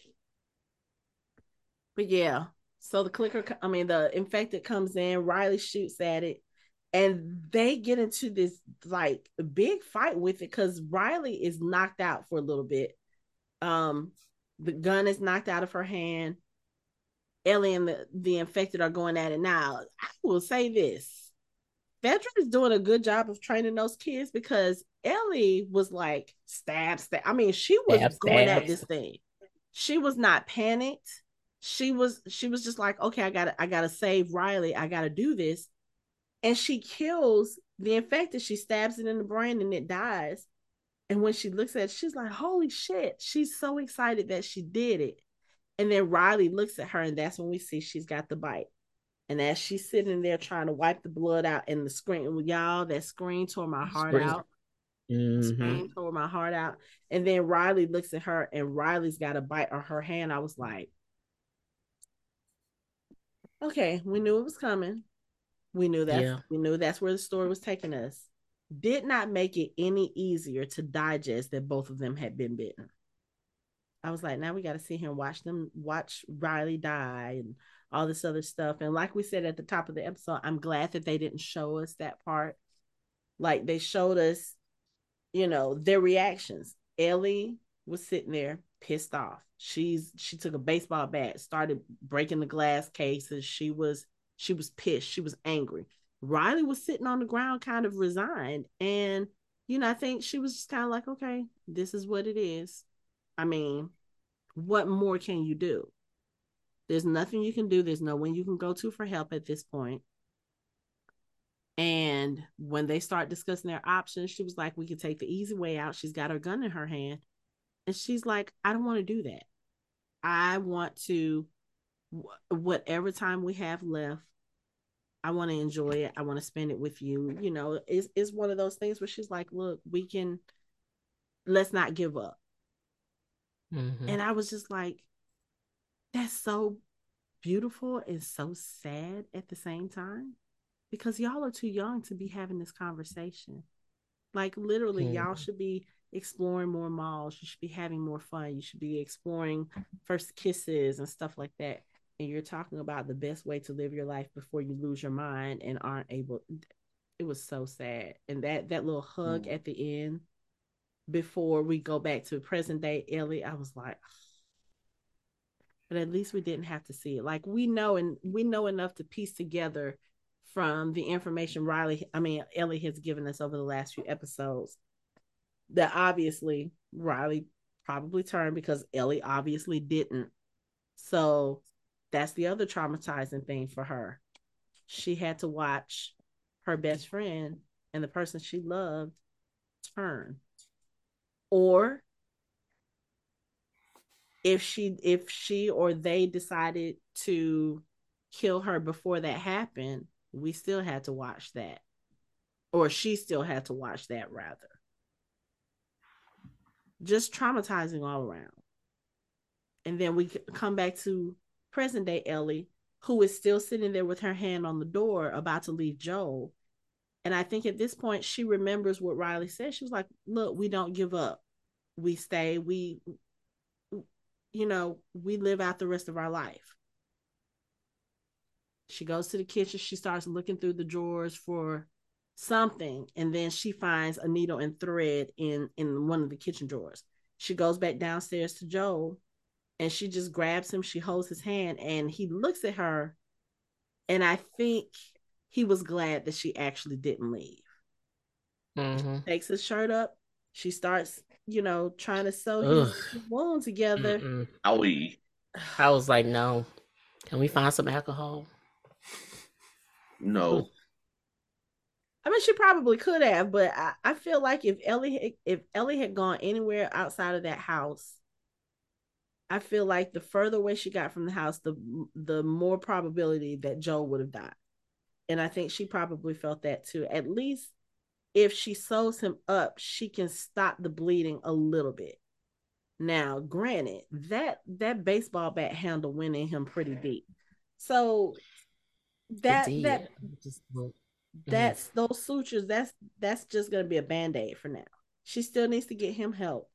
But yeah, so the clicker, I mean, the infected comes in, Riley shoots at it, and they get into this like big fight with it because Riley is knocked out for a little bit. Um, the gun is knocked out of her hand. Ellie and the, the infected are going at it now. I will say this. Fedra is doing a good job of training those kids because Ellie was like stab, stab. I mean, she was Stab, going at this thing. She was not panicked. She was she was just like, okay, I gotta I gotta save Riley. I gotta do this. And she kills the infected. She stabs it in the brain and it dies. And when she looks at it, she's like, holy shit. She's so excited that she did it. And then Riley looks at her, and that's when we see she's got the bite. And as she's sitting there trying to wipe the blood out and the screen, y'all, that screen tore my heart out. Mhm. Screen tore my heart out. And then Riley looks at her, and Riley's got a bite on her hand. I was like, okay, we knew it was coming. We knew that. Yeah. We knew that's where the story was taking us. Did not make it any easier to digest that both of them had been bitten. I was like, now we got to sit here and watch them watch Riley die and all this other stuff. And like we said at the top of the episode, I'm glad that they didn't show us that part. Like they showed us, you know, their reactions. Ellie was sitting there pissed off. She's she took a baseball bat, started breaking the glass cases. She was she was pissed. She was angry. Riley was sitting on the ground, kind of resigned. And, you know, I think she was just kind of like, okay, this is what it is. I mean, what more can you do? There's nothing you can do. There's no one you can go to for help at this point. And when they start discussing their options, she was like, we could take the easy way out. She's got her gun in her hand. And she's like, I don't want to do that. I want to, whatever time we have left, I want to enjoy it. I want to spend it with you. You know, it's, it's one of those things where she's like, look, we can, let's not give up. Mhm. And I was just like, that's so beautiful and so sad at the same time because y'all are too young to be having this conversation. Like, literally, y'all Mhm. should be exploring more malls. You should be having more fun. You should be exploring first kisses and stuff like that. And you're talking about the best way to live your life before you lose your mind and aren't able. It was so sad. And that that little hug Mm. at the end before we go back to present day Ellie, I was like, but at least we didn't have to see it. Like we know and we know enough to piece together from the information Riley, I mean Ellie has given us over the last few episodes that obviously Riley probably turned because Ellie obviously didn't. So that's the other traumatizing thing for her. She had to watch her best friend and the person she loved turn. Or if she if she or they decided to kill her before that happened, we still had to watch that. Or she still had to watch that rather. Just traumatizing all around. And then we come back to present day Ellie, who is still sitting there with her hand on the door about to leave Joel. And I think at this point she remembers what Riley said. She was like, "Look, we don't give up. We stay. We you know, we live out the rest of our life." She goes to the kitchen, she starts looking through the drawers for something and then she finds a needle and thread in in one of the kitchen drawers. She goes back downstairs to Joel and she just grabs him, she holds his hand and he looks at her and I think he was glad that she actually didn't leave Mhm. takes his shirt up. She starts you know, trying to sew his, Ugh. his wound together. Mm-mm. Owie. I was like, no. Can we find some alcohol? No. I mean, she probably could have, but I, I feel like if Ellie had- if Ellie had gone anywhere outside of that house, I feel like the further away she got from the house, the the more probability that Joe would have died. And I think she probably felt that too. At least if she sews him up, she can stop the bleeding a little bit. Now, granted, that that baseball bat handle went in him pretty deep. So that that just looked- Mm-hmm. that's those sutures that's that's just going to be a band-aid for now. She still needs to get him help.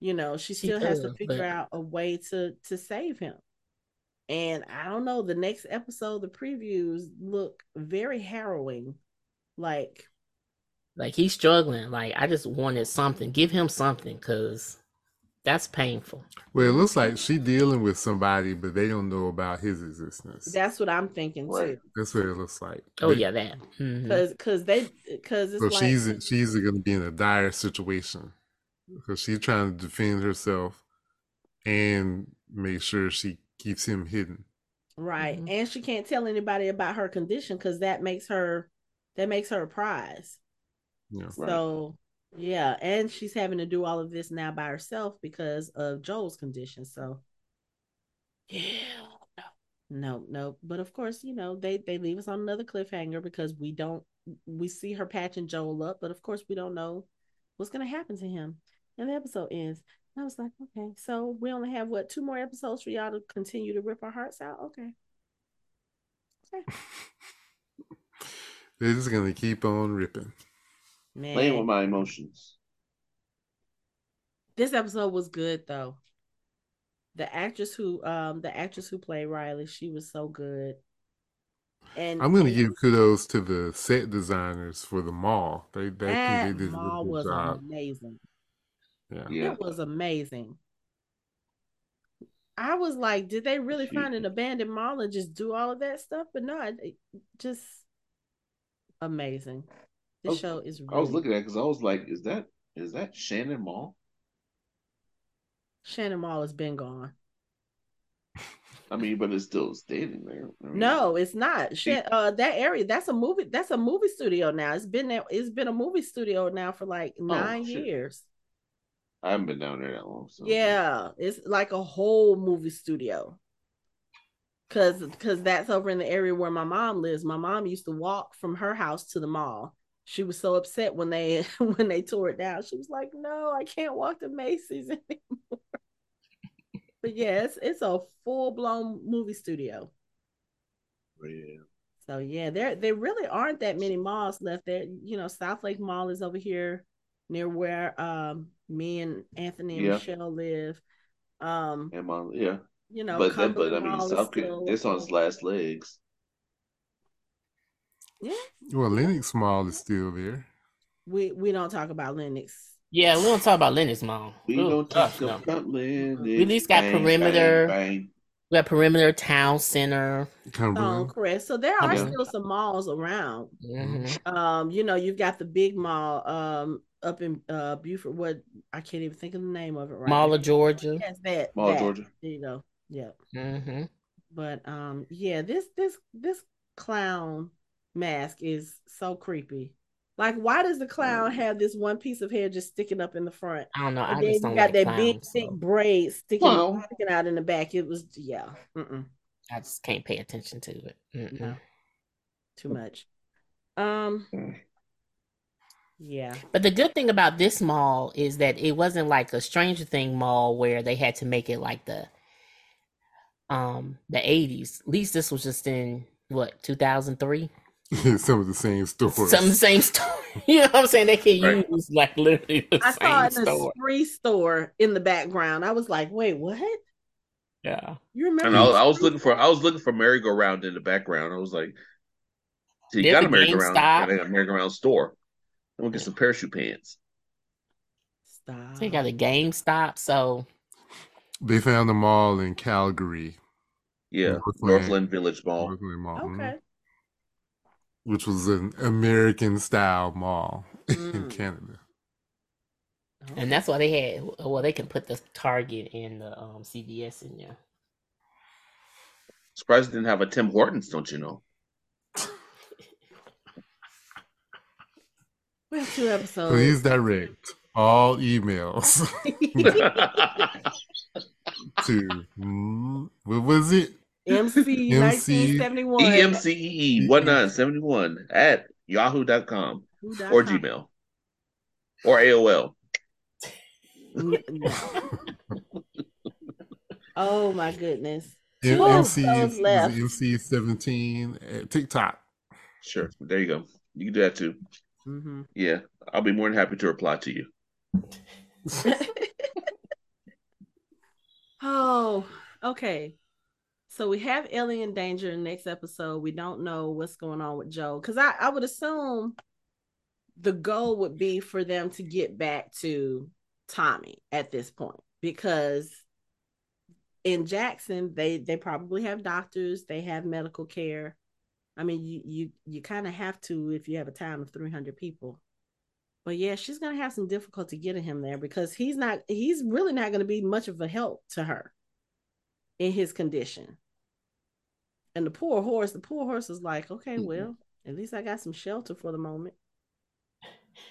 You know she She still has to figure but- out a way to to save him. And i don't know the next episode the previews look very harrowing. Like Like he's struggling. Like I just wanted something. Give him something, cause that's painful. Well, it looks like she dealing with somebody, but they don't know about his existence. that's what i'm thinking too That's what it looks like. Oh They- yeah, that. Because because they because it's So like she's she's going to be in a dire situation because she's trying to defend herself and make sure she keeps him hidden. right Mhm. and she can't tell anybody about her condition because that makes her that makes her a prize Yeah. Right. So yeah, and she's having to do all of this now by herself because of Joel's condition. So yeah, no, no, no. But of course, you know they they leave us on another cliffhanger because we don't we see her patching Joel up, but of course we don't know what's gonna happen to him. And the episode ends. And I was like, okay, so we only have what two more episodes for y'all to continue to rip our hearts out. Okay, They're just going to keep on ripping. Playing with my emotions. this episode was good though. The actress who um the actress who played Riley, she was so good. And I'm going to and give kudos to the set designers for the mall. They, they, that they did mall was job. amazing. Yeah. Yeah. It was amazing. I was like, did they really find an abandoned mall and just do all of that stuff? But no, it- it just amazing. This was- show is I was looking at because I was like, is that is that Shannon Mall? Shannon Mall has been gone. I mean, but it's still standing there. I mean, No, it's not. Uh, that area that's a movie. That's a movie studio now. It's been there. It's been a movie studio now for like nine Oh, years. I haven't been down there that long. So Yeah, it's like a whole movie studio. Cause, cause that's over in the area where my mom lives. My mom used to walk from her house to the mall. She was so upset when they when they tore it down. She was like, "No, I can't walk to Macy's anymore." but yeah, it's it's a full blown movie studio. yeah. So yeah, there there really aren't that many malls left there. You know, Southlake Mall is over here near where um me and Anthony and Yeah. Michelle live. Um, And my, yeah. you know, but that, but I mean, South it's on its last legs. Yeah, Well, Lenox Mall is still there. we we don't talk about Lenox. Yeah, we don't talk about Lenox Mall. We Ooh, don't talk gosh, no. about Lenox. We at least got Bang, perimeter. bang, bang. We got Perimeter Town Center. Oh, Cumberland. correct. So there are Yeah. still some malls around. Mhm. Um, you know, you've got the big mall um up in uh Buford. What I can't even think of the name of it right. Mall of Georgia. Yes, that Mall of that. Georgia. There you go. Yeah. hmm But um, yeah, this this this clown mask is so creepy. Like, why does the clown Mm. have this one piece of hair just sticking up in the front? I don't know. And I then just you don't got like that clowns, big thick so braid sticking Well- sticking out in the back. It was yeah, mm-mm, I just can't pay attention to it. Mm-mm. no, too much. Um, yeah, But the good thing about this mall is that it wasn't like a Stranger Thing mall where they had to make it like the um the 80s. At least this was just in what 2003. Some of the same stores. Some of the same store. you know what I'm saying? They can Right. use like literally the I saw same it in a store. spree store in the background. I was like, wait, what? Yeah. You remember? And I was, I was looking for I was looking for merry-go-round in the background. I was like, so you There's got a a merry-go-round, GameStop. got a merry-go-round store. I'm gonna get some parachute pants. Stop. So you got a GameStop. So They found the mall in Calgary, Yeah, Northland. Northland Village Mall. Northland Mall, mhm, Okay. Which was an American style mall in Mm. Canada. And that's why they had. Well, they can put the Target and the um, CVS in there. Surprised they didn't have a Tim Hortons, don't you know? We have two episodes. Please direct all emails to mm, what was it? MC, MC 1971. EMCEE 1971 at yahoo.com Who dot or. Gmail or AOL. Oh my goodness. M- Two MC episodes left. MC seventeen at TikTok. Sure. There you go. You can do that too. hmm Yeah. I'll be more than happy to reply to you. Oh, okay. So we have Ellie in danger in the next episode. We don't know what's going on with Joe. Because I, I would assume the goal would be for them to get back to Tommy at this point. Because in Jackson, they they probably have doctors, they have medical care. I mean, you you you kind of have to if you have a town of 300 people. But yeah, she's gonna have some difficulty getting him there because he's not he's really not gonna be much of a help to her in his condition. And the poor horse, the poor horse is like, okay, Mhm. well, at least I got some shelter for the moment.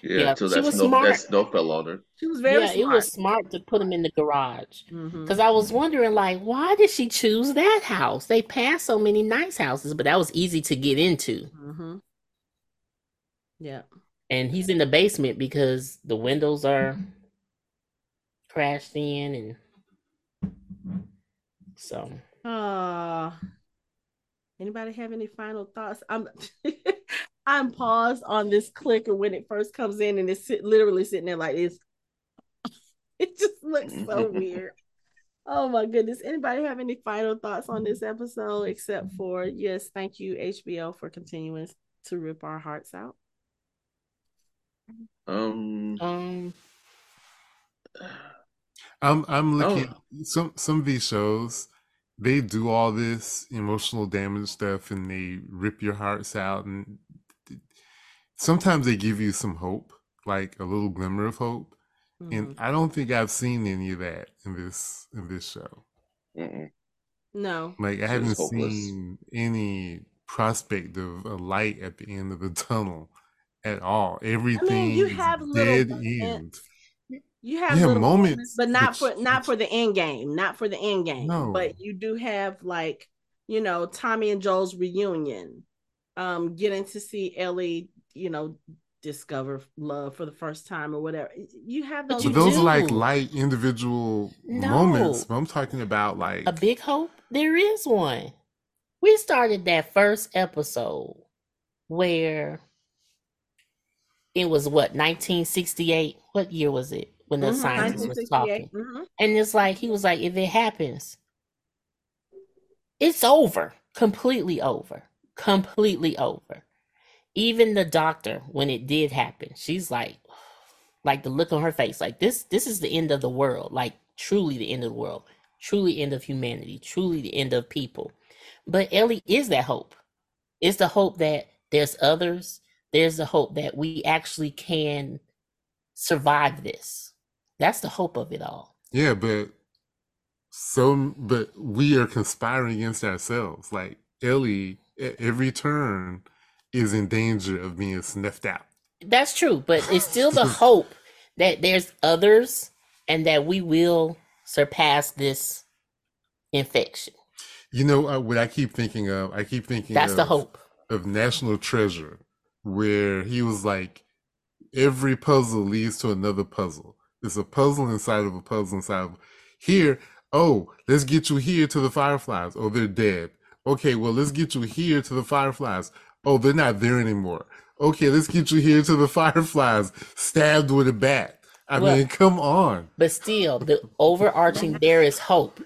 Yeah, Yeah, until she that was snow, smart. that snow fell on her. She was very yeah, smart. it was smart to put him in the garage. Because I was wondering, like, why did she choose that house? They passed so many nice houses, but that was easy to get into. Mhm. Yeah. And he's in the basement because the windows are crashed in, and so Uh anybody have any final thoughts? I'm I'm paused on this clicker when it first comes in and it's sit, literally sitting there like this. It just looks so weird. Oh my goodness. Anybody have any final thoughts on this episode except for yes, thank you, HBO, for continuing to rip our hearts out. Um, um, I'm I'm Oh. looking some some of these shows they do all this emotional damage stuff and they rip your hearts out and sometimes they give you some hope like a little glimmer of hope Mhm. and I don't think I've seen any of that in this in this show mm-mm. No. like I haven't seen any prospect of a light at the end of the tunnel at all everything you have little dead moments. end You have Yeah, little moments, but not for not for the end game, not for the end game. No. But you do have like, you know, Tommy and Joel's reunion, um, getting to see Ellie, you know, discover love for the first time or whatever. You have those. But those do. are like light individual No. moments. But I'm talking about like a big hope. There is one. We started that first episode where it was what 1968. What year was it when the Mhm, scientists was 1968. talking? Mhm. And it's like he was like, if it happens, it's over, completely over, completely over. Even the doctor, when it did happen, she's like, like the look on her face, like this, this is the end of the world, like truly the end of the world, truly end of humanity, truly the end of people. But Ellie is that hope. It's the hope that there's others. There's the hope that we actually can survive this. That's the hope of it all. yeah, but so but we are conspiring against ourselves. Like Ellie at every turn is in danger of being sniffed out. That's true, but it's still the hope that there's others and that we will surpass this infection. You know uh, what I keep thinking of? I keep thinking That's of, the hope. of National Treasure, where he was like, every puzzle leads to another puzzle. There's a puzzle inside of a puzzle inside of here. Oh, let's get you here to the fireflies. Oh, they're dead. Okay, well, let's get you here to the fireflies. Oh, they're not there anymore. Okay, let's get you here to the fireflies. Stabbed with a bat. I Well- mean, come on. But still, the overarching there is hope.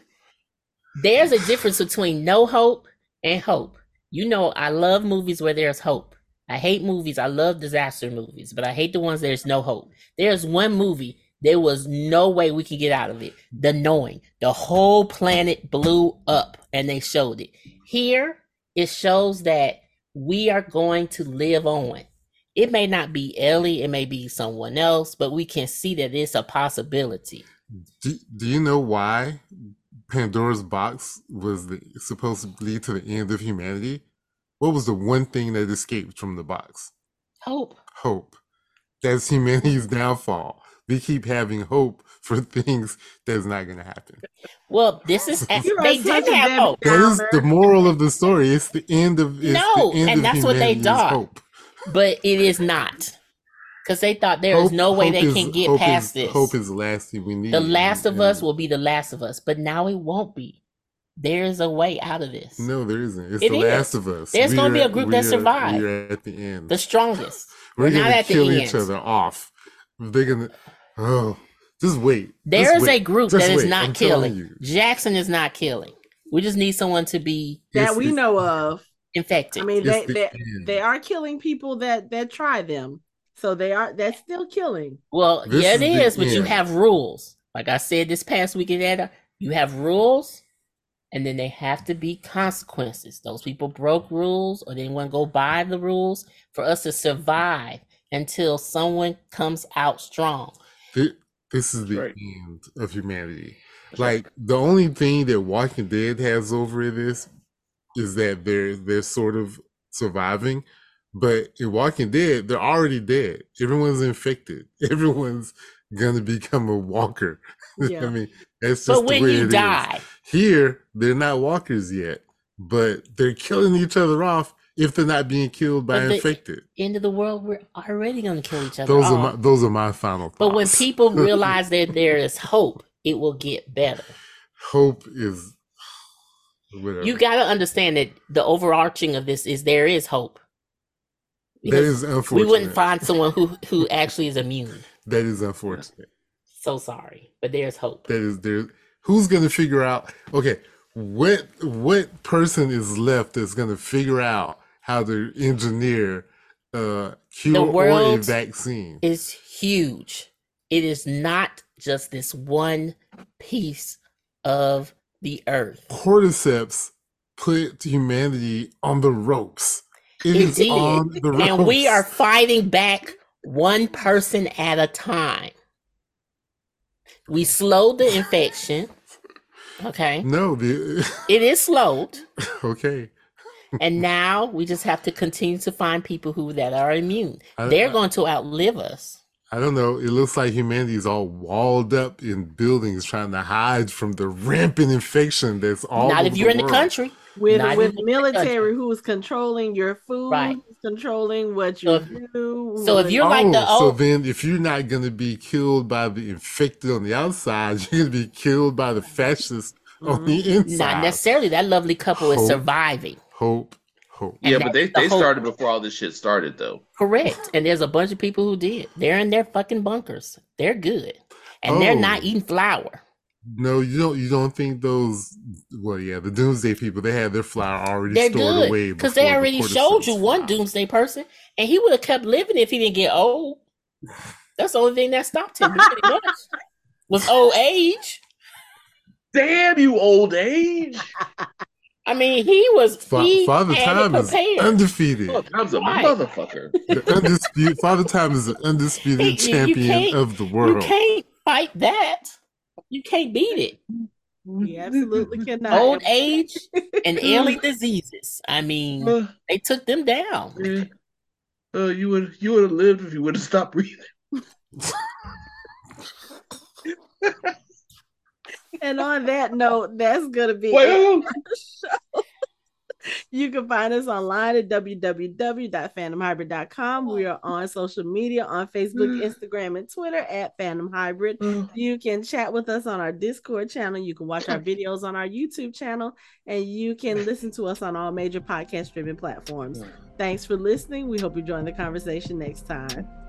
There's a difference between no hope and hope. You know, I love movies where there's hope. I hate movies. I love disaster movies, but I hate the ones there's no hope. There's one movie there was no way we could get out of it. The knowing. The whole planet blew up and they showed it. Here, it shows that we are going to live on. It may not be Ellie, it may be someone else, but we can see that it's a possibility. Do, do you know why Pandora's box was the, supposed to lead to the end of humanity? What was the one thing that escaped from the box? Hope. Hope. That's humanity's downfall. We keep having hope for things that's not going to happen. Well, this is they did have damn hope, That is the moral of the story. It's the end of it's No, the end and of that's what they humanity thought. Hope. but it is not because they thought there is Hope- no way they is- can get past is, this. Hope is the last thing we need. the Last of And- Us will be the Last of Us, but now it won't be. There is a way out of this. No, there isn't. It's It the is. Last of Us. There's gonna be a group that survives. We are at the end. The strongest. We're We're not gonna at the kill end. each other off. They're gonna. Oh, just wait. There Just is a group Just that is wait. not I'm killing. you. Jackson is not killing. We just need someone to be that It's- we it's- know of. infected. I mean, they the they, they are killing people that that try them, so they are that's still killing. well, This yeah, it is is, but you have rules. Like I said this past weekend, Ada, you have rules, and then they have to be consequences. Those people broke rules or they didn't want to go by the rules for us to survive until someone comes out strong. Thi- This is the Right. end of humanity. Like the only thing that Walking Dead has over this is that they're they're sort of surviving, but in Walking Dead, they're already dead. Everyone's infected. Everyone's gonna become a walker. Yeah. I mean, that's just But the when way you it is. die, Here, they're not walkers yet, but they're killing each other off if they're not being killed by But infected. end of the world, we're already going to kill each other. Those are my those are my final thoughts. But when people realize that there is hope, it will get better. hope is whatever. You got to understand that the overarching of this is there is hope. that is we wouldn't find someone who who actually is immune. that is unfortunate. So sorry, but there's hope. That is there. Who's gonna figure out? Okay, what what person is left that's gonna figure out how to engineer uh cure or a world vaccine? Is huge. It is not just this one piece of the earth. Cordyceps put humanity on the ropes. It is did. on the ropes. And we are fighting back one person at a time. We slowed the infection. Okay. no the It is slowed. okay. And now we just have to continue to find people who that are immune. I- They're I- going to outlive us. I don't know. It looks like humanity is all walled up in buildings trying to hide from the rampant infection that's all Not over if you're in the country. With Not with even in the military who is controlling your food, Right. controlling what you So do. so if you're like the Oh, so then if you're not going to be killed by the infected on the outside, you're going to be killed by the fascists on the inside. Mm-hmm. Not necessarily. That lovely couple is surviving. Hope, hope. And Yeah, but they, the they whole- started before all this shit started, though. Correct. And there's a bunch of people who did. They're in their fucking bunkers. They're good. And they're Oh. not eating flour. No, you don't. You don't think those? Well, yeah, the doomsday people they had their flour already They're stored away good. Because they before the already showed you one doomsday person, and he would have kept living if he didn't get old. That's the only thing that stopped him, pretty much. Was old age. Damn you, old age! I mean, he was Fa- he Father Time is prepared. undefeated. Oh, Time's a Right. motherfucker. The undisputed Father Time is an undisputed Hey, you- you champion can't- of the world. you can't fight that. You can't beat it. We absolutely cannot. Old age and early diseases. I mean, Uh, they took them down. Uh, you would you would have lived if you would have stopped breathing. And on that note, that's gonna be it Well, for the show. You can find us online at www.phantomhybrid.com. We are on social media on Facebook, Instagram, and Twitter at Phantom Hybrid. You can chat with us on our Discord channel. You can watch our videos on our YouTube channel, and you can listen to us on all major podcast streaming platforms. Thanks for listening. We hope you join the conversation next time.